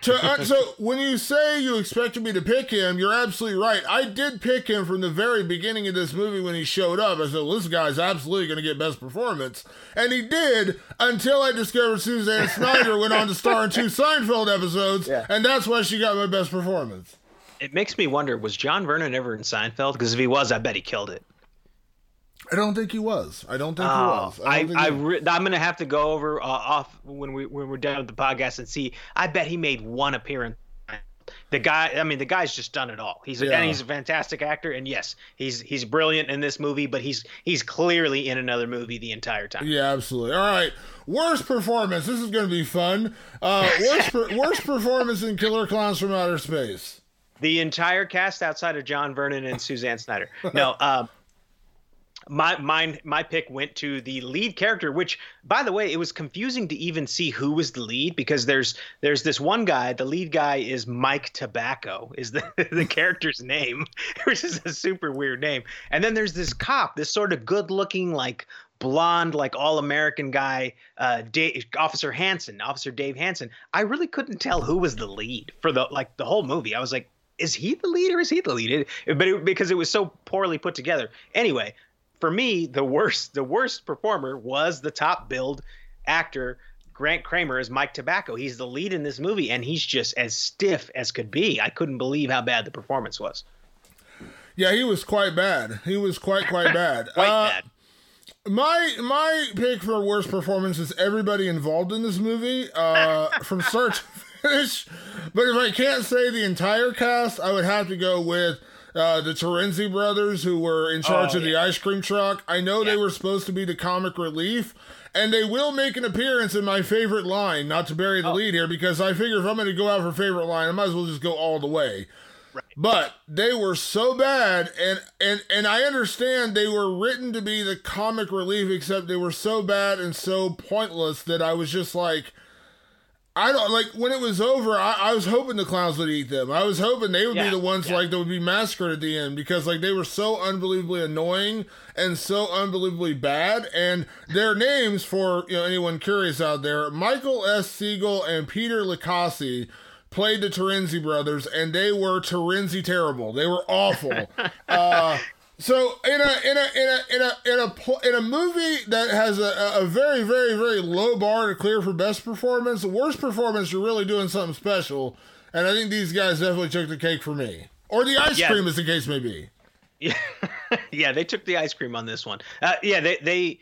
to, uh, so when you say you expected me to pick him, you're absolutely right. I did pick him from the very beginning of this movie when he showed up. I said, well, this guy's absolutely going to get best performance. And he did until I discovered Suzanne Snyder went on to star in two Seinfeld episodes. Yeah. And that's why she got my best performance. It makes me wonder was John Vernon ever in Seinfeld? Because if he was, I bet he killed it. I don't think he was. I don't think oh, he was. I, I, I re- I'm gonna have to go over uh, off when we when we're done with the podcast and see. I bet he made one appearance. The guy, I mean, the guy's just done it all. He's a, yeah. and he's a fantastic actor, and yes, he's he's brilliant in this movie. But he's he's clearly in another movie the entire time. Yeah, absolutely. All right, worst performance. This is gonna be fun. Uh, worst per- worst performance in Killer Clowns from Outer Space. The entire cast outside of John Vernon and Suzanne Snyder. No, um, my mine my pick went to the lead character which by the way it was confusing to even see who was the lead because there's there's this one guy the lead guy is mike tobacco is the, the character's name which is a super weird name and then there's this cop this sort of good looking like blonde like all american guy uh dave, officer hanson officer dave hanson i really couldn't tell who was the lead for the like the whole movie i was like is he the lead or is he the lead? It, but it, because it was so poorly put together. Anyway, for me, the worst the worst performer was the top billed actor Grant Kramer as Mike Tobacco. He's the lead in this movie, and he's just as stiff as could be. I couldn't believe how bad the performance was. Yeah, he was quite bad. He was quite quite bad. quite uh, bad. My my pick for worst performance is everybody involved in this movie, uh, from start to finish. But if I can't say the entire cast, I would have to go with uh, the Terenzi brothers who were in charge oh, of yeah. the ice cream truck. I know yeah. they were supposed to be the comic relief, and they will make an appearance in my favorite line. Not to bury the oh. lead here, because I figure if I'm going to go out for favorite line, I might as well just go all the way. Right. But they were so bad, and and and I understand they were written to be the comic relief, except they were so bad and so pointless that I was just like I don't like when it was over. I, I, was hoping the clowns would eat them. I was hoping they would yeah, be the ones yeah. like that would be massacred at the end because like they were so unbelievably annoying and so unbelievably bad. And their names for you know anyone curious out there, Michael S. Siegel and Peter Licassi played the Terenzi brothers, and they were Terenzi terrible. They were awful. uh, so in a in a in a in a in a in a movie that has a, a very very very low bar to clear for best performance, the worst performance, you're really doing something special. And I think these guys definitely took the cake for me, or the ice yeah. cream, as the case may be. Yeah, yeah, they took the ice cream on this one. Uh, yeah, they they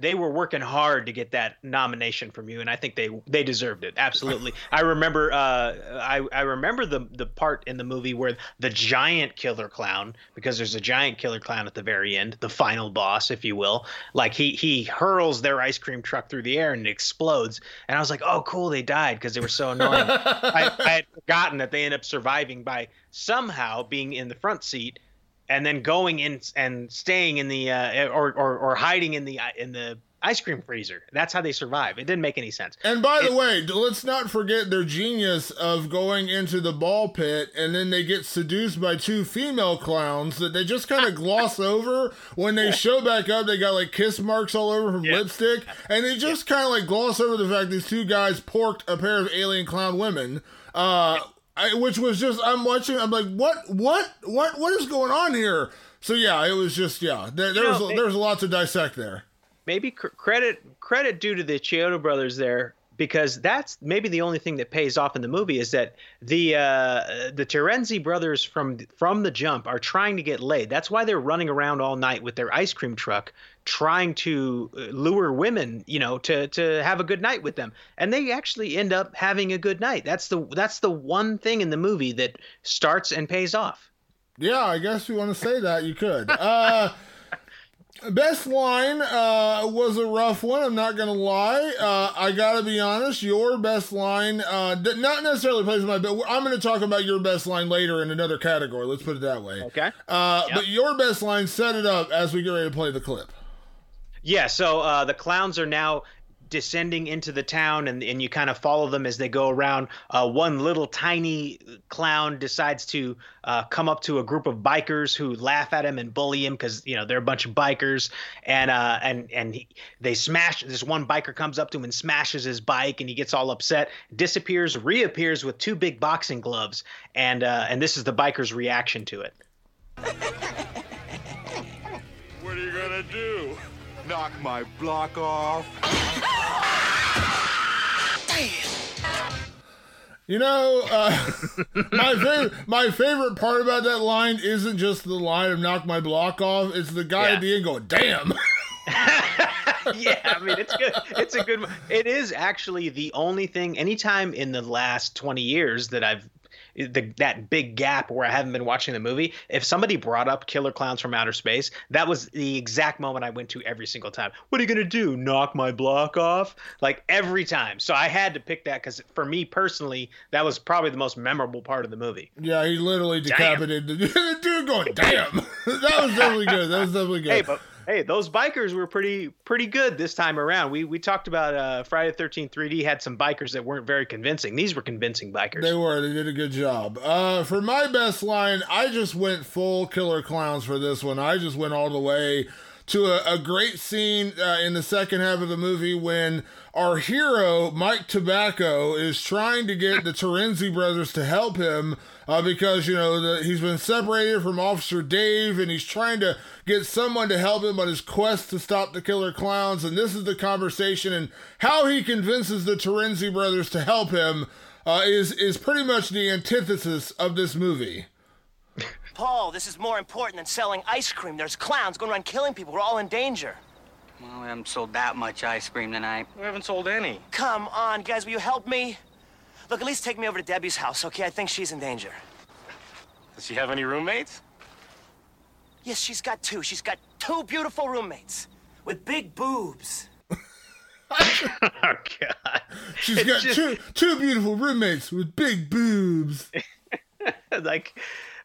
they were working hard to get that nomination from you, and I think they they deserved it absolutely. I remember uh, I I remember the the part in the movie where the giant killer clown, because there's a giant killer clown at the very end, the final boss, if you will, like he he hurls their ice cream truck through the air and it explodes, and I was like, oh cool, they died because they were so annoying. I, I had forgotten that they end up surviving by somehow being in the front seat and then going in and staying in the uh, or, or or hiding in the in the ice cream freezer. That's how they survive. It didn't make any sense. And by It- the way, let's not forget their genius of going into the ball pit and then they get seduced by two female clowns that they just kind of gloss over. When they show back up, they got like kiss marks all over from lipstick. And they just kind of like gloss over the fact these two guys porked a pair of alien clown women. Uh, I, which was just, I'm watching, I'm like, what, what, what, what is going on here? So yeah, it was just, yeah, there, there was, there was a lot to dissect there. maybe cr- credit credit due to the Chiodo brothers there because that's maybe the only thing that pays off in the movie is that the uh, the Terenzi brothers from from the jump are trying to get laid. That's why they're running around all night with their ice cream truck trying to uh, lure women, you know, to to have a good night with them. And they actually end up having a good night. That's the that's the one thing in the movie that starts and pays off. Yeah, I guess you want to say that. You could. Uh, best line uh, was a rough one. I'm not gonna lie. Uh, I gotta be honest. Your best line, uh, d- not necessarily plays my. But I'm gonna talk about your best line later in another category. Let's put it that way. Okay. Uh, Yep. But your best line set it up as we get ready to play the clip. Yeah, so uh, the clowns are now descending into the town, and, and you kind of follow them as they go around. Uh, one little tiny clown decides to uh, come up to a group of bikers who laugh at him and bully him because you know they're a bunch of bikers, and uh, and and he, they smash. This one biker comes up to him and smashes his bike, and he gets all upset, disappears, reappears with two big boxing gloves, and uh, and this is the biker's reaction to it. What are you gonna do? Knock my block off? You know, uh, my favorite my favorite part about that line isn't just the line of "knock my block off." It's the guy Yeah. at the end going, "Damn." yeah, I mean it's good. It's a good. It is actually the only thing. Anytime in the last twenty years that I've the, that big gap where I haven't been watching the movie, if somebody brought up Killer Clowns from Outer Space, that was the exact moment I went to every single time. What are you gonna do? Knock my block off? Like every time. So I had to pick that because for me personally, that was probably the most memorable part of the movie. Yeah, he literally decapitated the the dude going, damn. that was definitely good. That was definitely good. Hey, but hey, those bikers were pretty pretty good this time around. We we talked about uh, Friday Thirteenth 3D had some bikers that weren't very convincing. These were convincing bikers. they were. They did a good job. Uh, for my best line, I just went full killer clowns for this one. I just went all the way to a, a great scene uh, in the second half of the movie when our hero, Mike Tobacco, is trying to get the Terenzi brothers to help him uh, because, you know, the, he's been separated from Officer Dave and he's trying to get someone to help him on his quest to stop the killer clowns. And this is the conversation and how he convinces the Terenzi brothers to help him. Uh, is is pretty much the antithesis of this movie. Paul, this is more important than selling ice cream. There's clowns going around killing people. We're all in danger. Well, we haven't sold that much ice cream tonight. We haven't sold any. Come on, guys, will you help me? Look, at least take me over to Debbie's house, okay? I think she's in danger. Does she have any roommates? Yes, she's got two. She's got two beautiful roommates with big boobs. oh God! She's It's got just- two two beautiful roommates with big boobs. like,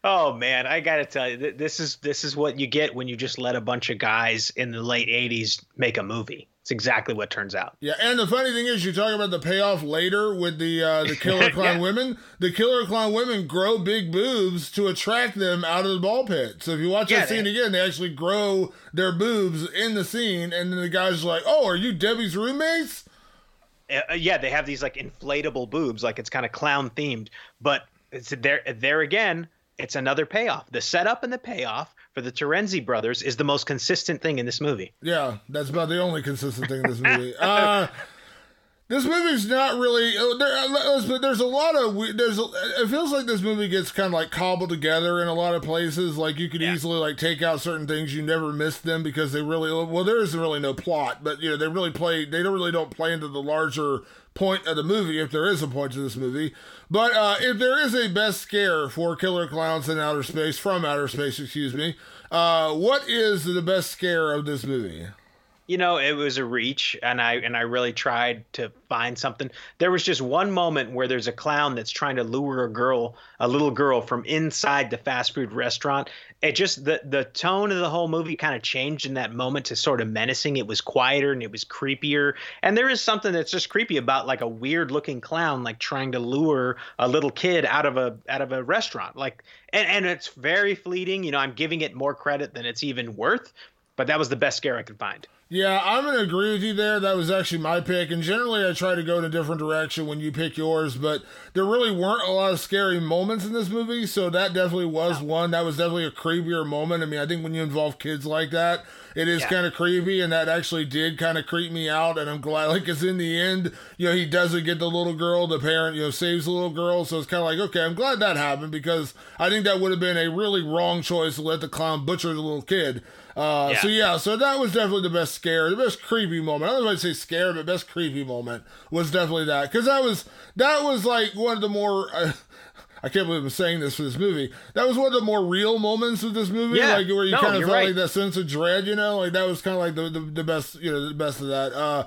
oh man, I gotta tell you, th- this is this is what you get when you just let a bunch of guys in the late '80s make a movie. It's exactly what turns out. Yeah, and the funny thing is, you talk about the payoff later with the uh, the killer clown Yeah. women. The killer clown women grow big boobs to attract them out of the ball pit. So if you watch Yeah, that scene they- again, they actually grow their boobs in the scene, and then the guys are like, "Oh, are you Debbie's roommates?" Uh, yeah, they have these like inflatable boobs, like it's kind of clown themed. But it's there, there again, it's another payoff. The setup and the payoff for the Terenzi brothers is the most consistent thing in this movie. Yeah, that's about the only consistent thing in this movie. Uh, this movie's not really. uh, There, uh, there's a lot of. There's. It feels like this movie gets kind of like cobbled together in a lot of places. Like you could Yeah. easily like take out certain things. You never miss them because they really. Well, there isn't really no plot, but you know they really play. They don't really don't play into the larger point of the movie if there is a point to this movie. But uh, if there is a best scare for Killer Clowns in Outer Space from Outer Space, excuse me. Uh, what is the best scare of this movie? You know, it was a reach, and I and I really tried to find something. There was just one moment where there's a clown that's trying to lure a girl, a little girl, from inside the fast food restaurant. It just the the tone of the whole movie kind of changed in that moment to sort of menacing. It was quieter and it was creepier. And there is something that's just creepy about like a weird looking clown like trying to lure a little kid out of a out of a restaurant. Like and and it's very fleeting. You know, I'm giving it more credit than it's even worth. But that was the best scare I could find. Yeah, I'm going to agree with you there. That was actually my pick. And generally, I try to go in a different direction when you pick yours, but there really weren't a lot of scary moments in this movie. So that definitely was no. one. That was definitely a creepier moment. I mean, I think when you involve kids like that, it is yeah. kind of creepy. And that actually did kind of creep me out. And I'm glad, like, because in the end, you know, he doesn't get the little girl. The parent, you know, saves the little girl. So it's kind of like, okay, I'm glad that happened because I think that would have been a really wrong choice to let the clown butcher the little kid. Uh, yeah. So yeah, so that was definitely the best scare, the best creepy moment. I don't know if I'd say scare, but best creepy moment was definitely that because that was that was like one of the more. Uh, I can't believe I'm saying this for this movie. That was one of the more real moments of this movie, yeah. like where you no, kind of felt right. like that sense of dread. You know, like that was kind of like the, the, the best, you know, the best of that. Uh,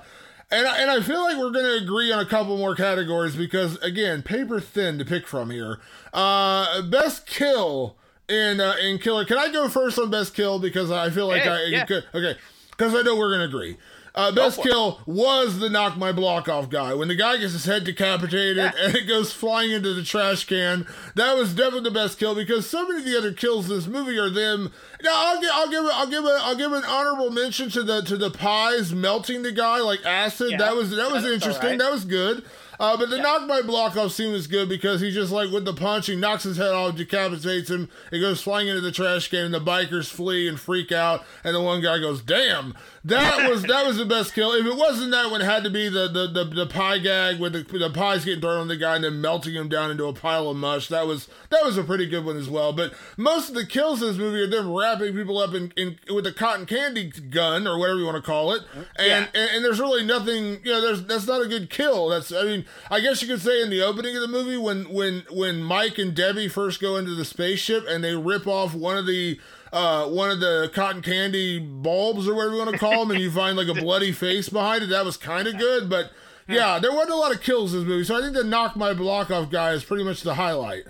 and I, and I feel like we're gonna agree on a couple more categories because again, paper thin to pick from here. Uh, best kill in uh, in Killer. Can I go first on best kill because I feel like hey, I yeah. could, okay because I know we're gonna agree. Uh, best kill was the knock my block off guy. When the guy gets his head decapitated yeah. and it goes flying into the trash can, that was definitely the best kill because so many of the other kills in this movie are them. Now I'll give I'll give I'll give a, I'll give an honorable mention to the to the pies melting the guy like acid. Yeah, that was that was interesting. Right. That was good. Uh, but the yeah. knock my block off scene was good because he just like with the punch, he knocks his head off, decapitates him. It goes flying into the trash can, and the bikers flee and freak out. And the one guy goes, "Damn, that was that was the best kill." If it wasn't that one, it had to be the the the, the pie gag with the, the pies getting thrown on the guy and then melting him down into a pile of mush. That was that was a pretty good one as well. But most of the kills in this movie are them wrapping people up in, in with a cotton candy gun or whatever you want to call it. Mm-hmm. And, yeah. and and there's really nothing. You know, there's that's not a good kill. That's I mean. I guess you could say in the opening of the movie when when when Mike and Debbie first go into the spaceship and they rip off one of the uh, one of the cotton candy bulbs or whatever you want to call them, and you find like a bloody face behind it. That was kind of good, but yeah, there wasn't a lot of kills in this movie. So I think the knock my block off guy is pretty much the highlight.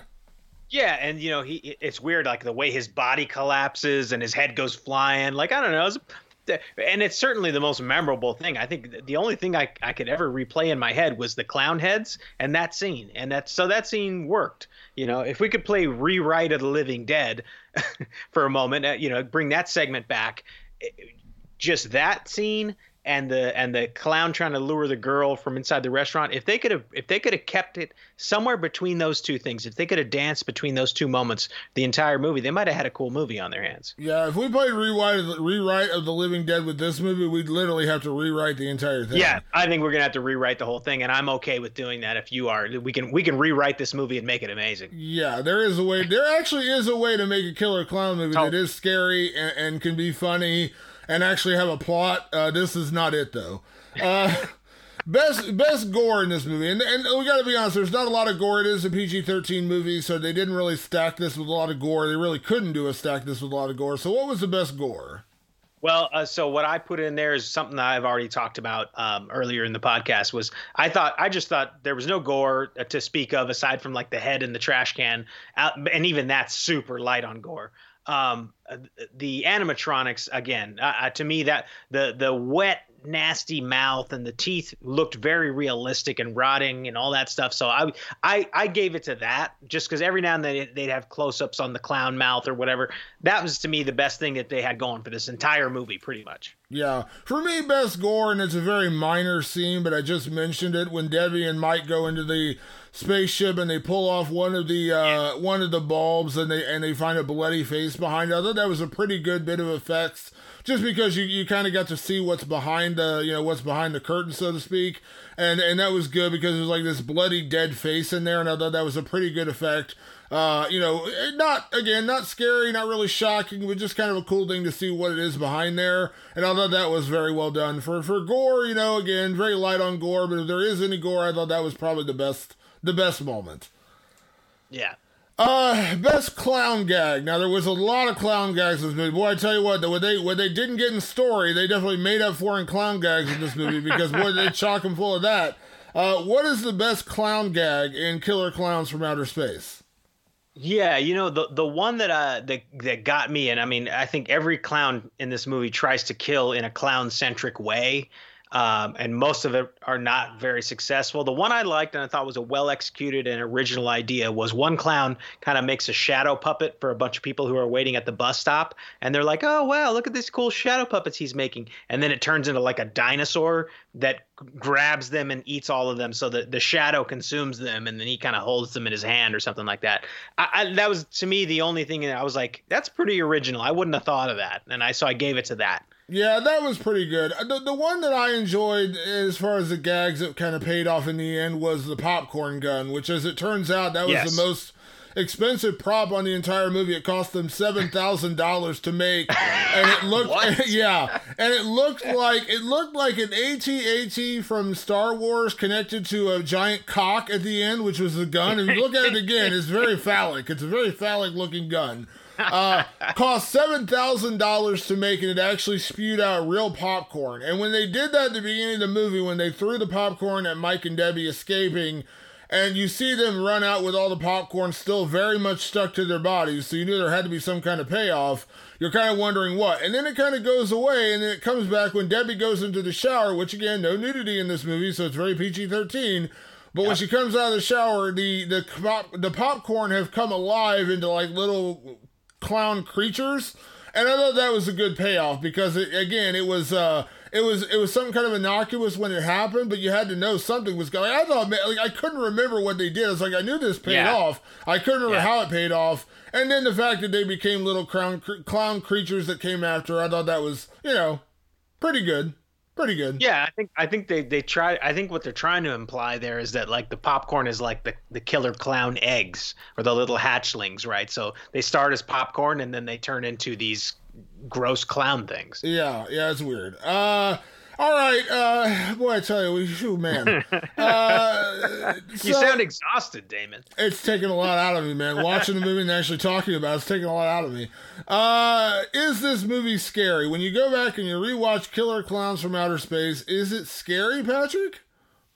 Yeah, and you know he it's weird like the way his body collapses and his head goes flying. Like I don't know, it's and it's certainly the most memorable thing. I think the only thing I, I could ever replay in my head was the clown heads and that scene, and that so that scene worked. You know, if we could play rewrite of the Living Dead for a moment, uh, you know, bring that segment back, just that scene and the and the clown trying to lure the girl from inside the restaurant if they could have if they could have kept it somewhere between those two things if they could have danced between those two moments the entire movie they might have had a cool movie on their hands. Yeah if we played rewrite rewrite of the living dead with this movie we'd literally have to rewrite the entire thing. Yeah i think we're gonna have to rewrite the whole thing and i'm okay with doing that if you are. We can we can rewrite this movie and make it amazing. Yeah there is a way there actually is a way to make a killer clown movie oh. that is scary and, and can be funny and actually have a plot. Uh, this is not it though. Uh, best best gore in this movie, and, and we got to be honest. There's not a lot of gore. It is a PG-13 movie, so they didn't really stack this with a lot of gore. They really couldn't do a stack this with a lot of gore. So what was the best gore? Well, uh, so what I put in there is something that I've already talked about um, earlier in the podcast. Was I thought I just thought there was no gore uh, to speak of aside from like the head in the trash can, uh, and even that's super light on gore um, the animatronics again uh, uh, to me that the the wet nasty mouth and the teeth looked very realistic and rotting and all that stuff. So i i, I gave it to that just because every now and then they'd have close-ups on the clown mouth or whatever. That was to me the best thing that they had going for this entire movie pretty much. Yeah. For me best gore and it's a very minor scene but i just mentioned it. When debbie and mike go into the spaceship and they pull off one of the uh, one of the bulbs and they and they find a bloody face behind it. I thought that was a pretty good bit of effects, just because you, you kind of got to see what's behind the you know what's behind the curtain, so to speak, and and that was good because it was like this bloody dead face in there, and I thought that was a pretty good effect. Uh, you know, not again, not scary, not really shocking, but just kind of a cool thing to see what it is behind there. And I thought that was very well done. For for gore, you know, again, very light on gore, but if there is any gore, I thought that was probably the best the best moment. Yeah. Uh, best clown gag. Now there was a lot of clown gags in this movie. Boy, I tell you what, what they what they didn't get in story, they definitely made up for in clown gags in this movie because boy, they chock them full of that. Uh, what is the best clown gag in Killer Clowns from Outer Space? Yeah, you know the the one that uh that that got me, and I mean I think every clown in this movie tries to kill in a clown centric way um, and most of it are not very successful. The one I liked and I thought was a well executed and original idea was one clown kind of makes a shadow puppet for a bunch of people who are waiting at the bus stop, and they're like, "Oh wow, look at these cool shadow puppets he's making," and then it turns into like a dinosaur that grabs them and eats all of them, so that the shadow consumes them, and then he kind of holds them in his hand or something like that. I, I, that was to me the only thing that I was like, "That's pretty original." I wouldn't have thought of that, and I so I gave it to that. Yeah, that was pretty good. Uh, the, the one that I enjoyed as far as the gags that kind of paid off in the end was the popcorn gun, which, as it turns out, that was yes. the most expensive prop on the entire movie. It cost them seven thousand dollars to make, and it looked yeah, and it looked like it looked like an AT-AT from Star Wars connected to a giant cock at the end, which was the gun. If you look at it again, it's very phallic. It's a very phallic looking gun. Uh, cost seven thousand dollars to make, and it actually spewed out real popcorn. And when they did that at the beginning of the movie, when they threw the popcorn at Mike and Debbie escaping, and you see them run out with all the popcorn still very much stuck to their bodies, so you knew there had to be some kind of payoff. You're kind of wondering what, and then it kind of goes away, and then it comes back when Debbie goes into the shower, which again, no nudity in this movie, so it's very PG-13. But when she comes out of the shower, the the pop, the popcorn have come alive into like little clown creatures. And I thought that was a good payoff because it, again, it was uh, it was it was some kind of innocuous when it happened, but you had to know something was going. I thought like I couldn't remember what they did. I was like I knew this paid yeah. off. I couldn't remember yeah. how it paid off. And then the fact that they became little clown clown creatures that came after, I thought that was you know pretty good pretty good. Yeah, I think I think they they try. I think what they're trying to imply there is that like the popcorn is like the the killer clown eggs or the little hatchlings, right? So they start as popcorn and then they turn into these gross clown things. Yeah, yeah, it's weird. Uh all right, uh, boy, I tell you, we, man, uh, you sound exhausted, Damon. It's taking a lot out of me, man. Watching the movie and actually talking about it's taking a lot out of me. Uh, is this movie scary? When you go back and you rewatch Killer Clowns from Outer Space, is it scary, Patrick?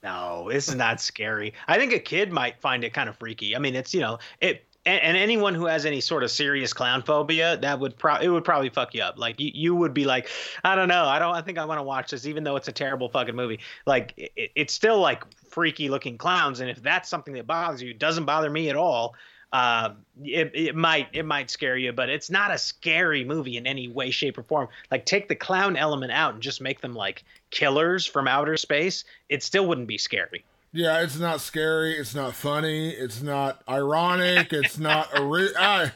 No, it's not scary. I think a kid might find it kind of freaky. I mean, it's you know, it and, and, anyone who has any sort of serious clown phobia, that would probably it would probably fuck you up. Like you, you would be like, I don't know, I don't, I think I want to watch this, even though it's a terrible fucking movie. Like it, it's still like freaky looking clowns, and if that's something that bothers you, doesn't bother me at all. Uh, it, it might it might scare you, but it's not a scary movie in any way, shape, or form. Like take the clown element out and just make them like killers from outer space. It still wouldn't be scary. Yeah, it's not scary. It's not funny. It's not ironic. It's not a. Ori- I,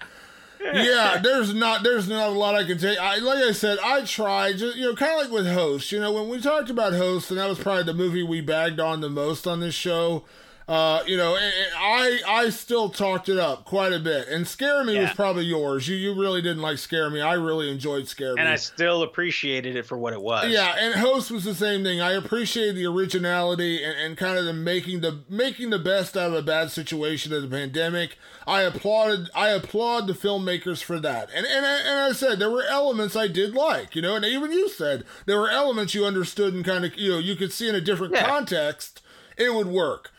yeah, there's not there's not a lot I can take. I like I said, I tried just you know kind of like with Host. You know when we talked about Host, and that was probably the movie we bagged on the most on this show. Uh, you know, I I still talked it up quite a bit, and Scare Me yeah. was probably yours. You you really didn't like Scare Me. I really enjoyed Scare Me, and I still appreciated it for what it was. Yeah, and Host was the same thing. I appreciated the originality and, and kind of the making the making the best out of a bad situation of the pandemic. I applauded I applaud the filmmakers for that, and and and I said there were elements I did like, you know, and even you said there were elements you understood and kind of you know you could see in a different yeah. context it would work.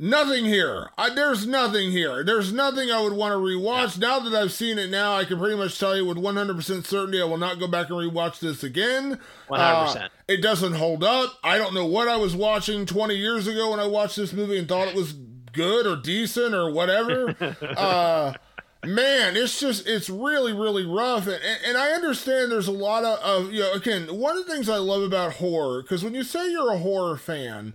Nothing here. I, there's nothing here. There's nothing I would want to rewatch. Yeah. Now that I've seen it now, I can pretty much tell you with 100% certainty I will not go back and rewatch this again. 100%. Uh, it doesn't hold up. I don't know what I was watching 20 years ago when I watched this movie and thought it was good or decent or whatever. uh, man, it's just, it's really, really rough. And, and I understand there's a lot of, of, you know, again, one of the things I love about horror, because when you say you're a horror fan,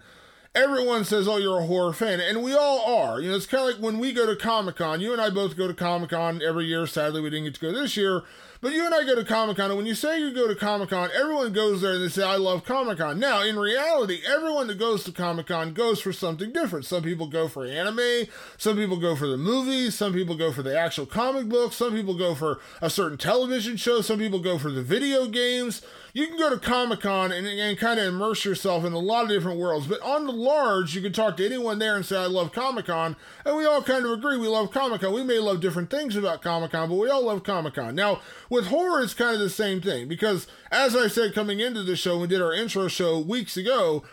everyone says, "Oh, you're a horror fan," and we all are. You know, it's kind of like when we go to Comic Con. You and I both go to Comic Con every year. Sadly, we didn't get to go this year. But you and I go to Comic Con, and when you say you go to Comic Con, everyone goes there and they say, I love Comic Con. Now, in reality, everyone that goes to Comic Con goes for something different. Some people go for anime, some people go for the movies, some people go for the actual comic books, some people go for a certain television show, some people go for the video games you can go to Comic Con and, and kind of immerse yourself in a lot of different worlds. But on the large, you can talk to anyone there and say, I love Comic Con. And we all kind of agree we love Comic Con. We may love different things about Comic Con, but we all love Comic Con. Now, with horror, it's kind of the same thing because, as I said coming into the show, we did our intro show weeks ago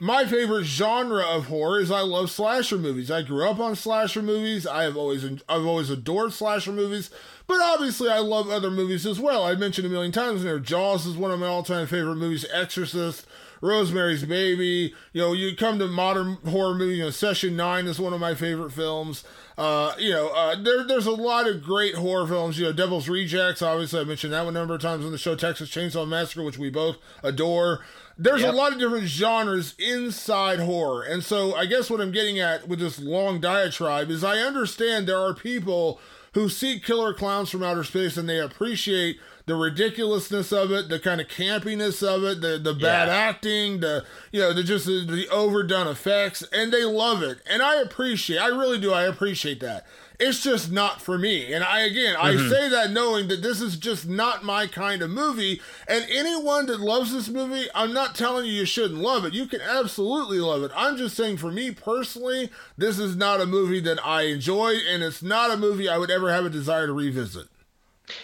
my favorite genre of horror is I love slasher movies. I grew up on slasher movies. I have always I've always adored slasher movies, but obviously I love other movies as well. I mentioned a million times there. Jaws is one of my all-time favorite movies. Exorcist, Rosemary's Baby. You know, you come to modern horror movies. You know, Session Nine is one of my favorite films. Uh, you know, uh, there, there's a lot of great horror films. You know, Devil's Rejects. Obviously, I mentioned that one a number of times on the show. Texas Chainsaw Massacre, which we both adore. There's yep. a lot of different genres inside horror. And so I guess what I'm getting at with this long diatribe is I understand there are people who see killer clowns from outer space and they appreciate the ridiculousness of it, the kind of campiness of it, the the bad yeah. acting, the you know, the just the, the overdone effects, and they love it. And I appreciate, I really do, I appreciate that. It's just not for me. And I, again, mm-hmm. I say that knowing that this is just not my kind of movie. And anyone that loves this movie, I'm not telling you you shouldn't love it. You can absolutely love it. I'm just saying for me personally, this is not a movie that I enjoy, and it's not a movie I would ever have a desire to revisit.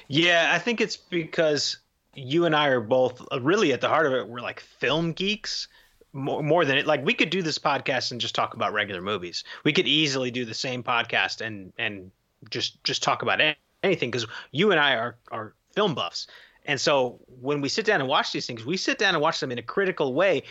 Yeah, I think it's because you and I are both uh, really at the heart of it. We're like film geeks more, more than it like we could do this podcast and just talk about regular movies. We could easily do the same podcast and and just just talk about anything because you and i are are film buffs. And so when we sit down and watch these things we sit down and watch them in a critical way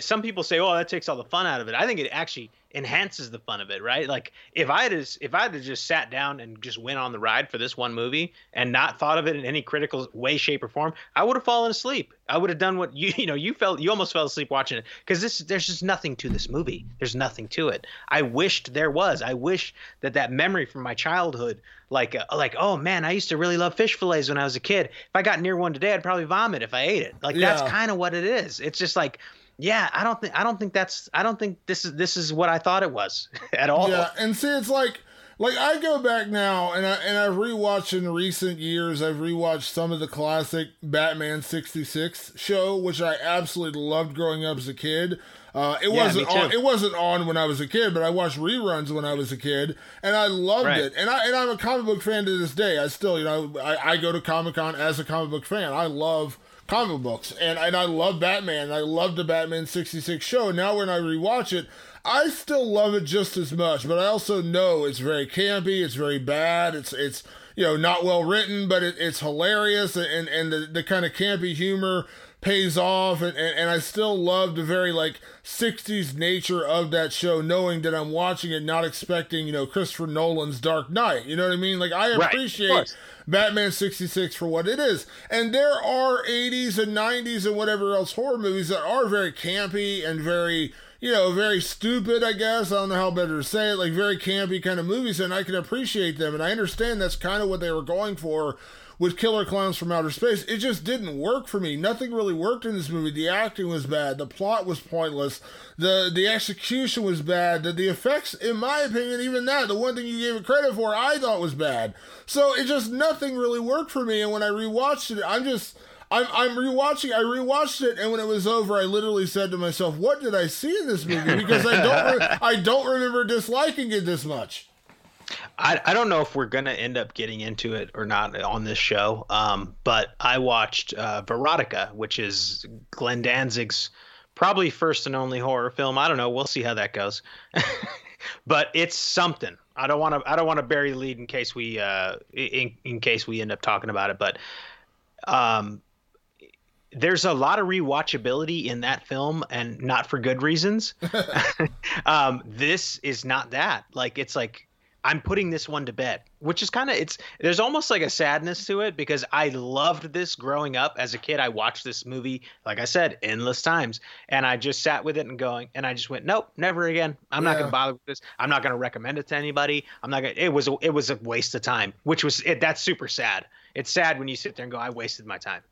some people say oh that takes all the fun out of it i think it actually enhances the fun of it, right? Like if I had if I had just sat down and just went on the ride for this one movie and not thought of it in any critical way, shape, or form, I would have fallen asleep. I would have done what you you know you felt you almost fell asleep watching it because this there's just nothing to this movie. There's nothing to it. I wished there was. I wish that that memory from my childhood, like uh, like oh man, I used to really love fish fillets when I was a kid. If I got near one today, I'd probably vomit if I ate it. Like yeah. that's kind of what it is. It's just like yeah, I don't think I don't think that's I don't think this is this is what I thought it was at all. Yeah, and see, it's like like I go back now and I and I've rewatched in recent years. I've rewatched some of the classic Batman '66 show, which I absolutely loved growing up as a kid. Uh, it yeah, wasn't on. It wasn't on when I was a kid, but I watched reruns when I was a kid, and I loved right. it. And I and I'm a comic book fan to this day. I still, you know, I, I go to Comic Con as a comic book fan. I love comic books, and and I love Batman. I love the Batman '66 show. Now when I rewatch it, I still love it just as much, but I also know it's very campy. It's very bad. It's it's you know not well written, but it, it's hilarious, and and the the kind of campy humor pays off and, and, and, I still love the very like 60s nature of that show knowing that I'm watching it not expecting you know Christopher Nolan's Dark Knight you know what I mean like I appreciate right, Batman 66 for what it is. And there are 80s and 90s and whatever else horror movies that are very campy and very, you know, very stupid, I guess. I don't know how better to say it. Like very campy kind of movies, and I can appreciate them. And I understand that's kind of what they were going for with Killer Clowns from Outer Space. It just didn't work for me. Nothing really worked in this movie. The acting was bad. The plot was pointless. The the execution was bad. The, the effects, in my opinion, even that, the one thing you gave it credit for, I thought was bad. So it just nothing really worked for me. And when I rewatched it, I'm just I'm I'm rewatching. I rewatched it, and when it was over, I literally said to myself, "What did I see in this movie?" Because I don't re- I don't remember disliking it this much. I, I don't know if we're gonna end up getting into it or not on this show. Um, but I watched uh, Verotika, which is Glenn Danzig's probably first and only horror film. I don't know. We'll see how that goes. but it's something. I don't want to. I don't want to bury the lead in case we uh, in in case we end up talking about it. But um, there's a lot of rewatchability in that film, and not for good reasons. um, this is not that. Like it's like I'm putting this one to bed, which is kind of it's there's almost like a sadness to it because I loved this growing up as a kid. I watched this movie, like I said, endless times, and I just sat with it and going, and I just went, nope, never again. I'm not gonna bother with this. I'm not gonna recommend it to anybody. I'm not gonna. It was a, it was a waste of time, which was it. That's super sad. It's sad when you sit there and go, I wasted my time.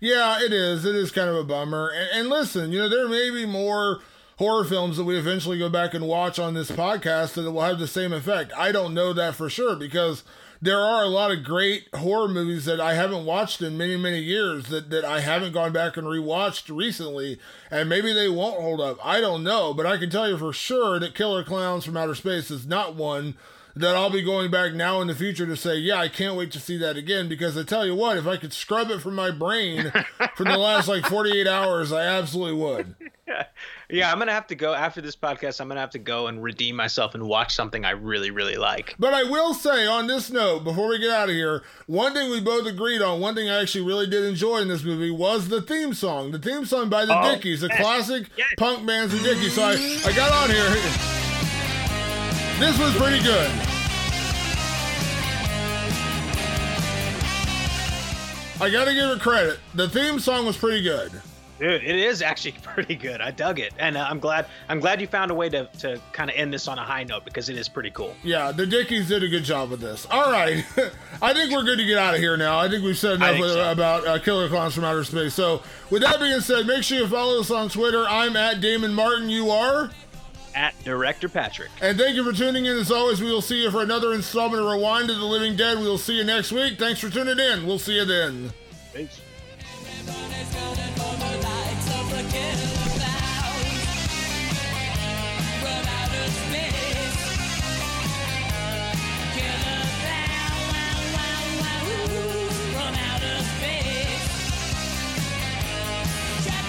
Yeah, it is. It is kind of a bummer. And, and listen, you know, there may be more horror films that we eventually go back and watch on this podcast that will have the same effect. I don't know that for sure because there are a lot of great horror movies that I haven't watched in many, many years that, that I haven't gone back and rewatched recently. And maybe they won't hold up. I don't know. But I can tell you for sure that Killer Clowns from Outer Space is not one that I'll be going back now in the future to say, yeah, I can't wait to see that again. Because I tell you what, if I could scrub it from my brain from the last like 48 hours, I absolutely would. Yeah, I'm gonna have to go after this podcast. I'm gonna have to go and redeem myself and watch something I really, really like. But I will say on this note, before we get out of here, one thing we both agreed on, one thing I actually really did enjoy in this movie was the theme song. The theme song by the Oh, Dickies, the yes, classic yes. punk bands of Dickies. So I, I got on here. This was pretty good. I gotta give it credit. The theme song was pretty good. Dude, it is actually pretty good. I dug it, and uh, I'm glad. I'm glad you found a way to to kind of end this on a high note because it is pretty cool. Yeah, the Dickies did a good job with this. All right, I think we're good to get out of here now. I think we've said enough so. about uh, Killer Clowns from Outer Space. So, with that being said, make sure you follow us on Twitter. I'm at Damon Martin. You are. At Director Patrick. And thank you for tuning in. As always, we will see you for another installment of Rewind to the Living Dead. We will see you next week. Thanks for tuning in. We'll see you then. Peace.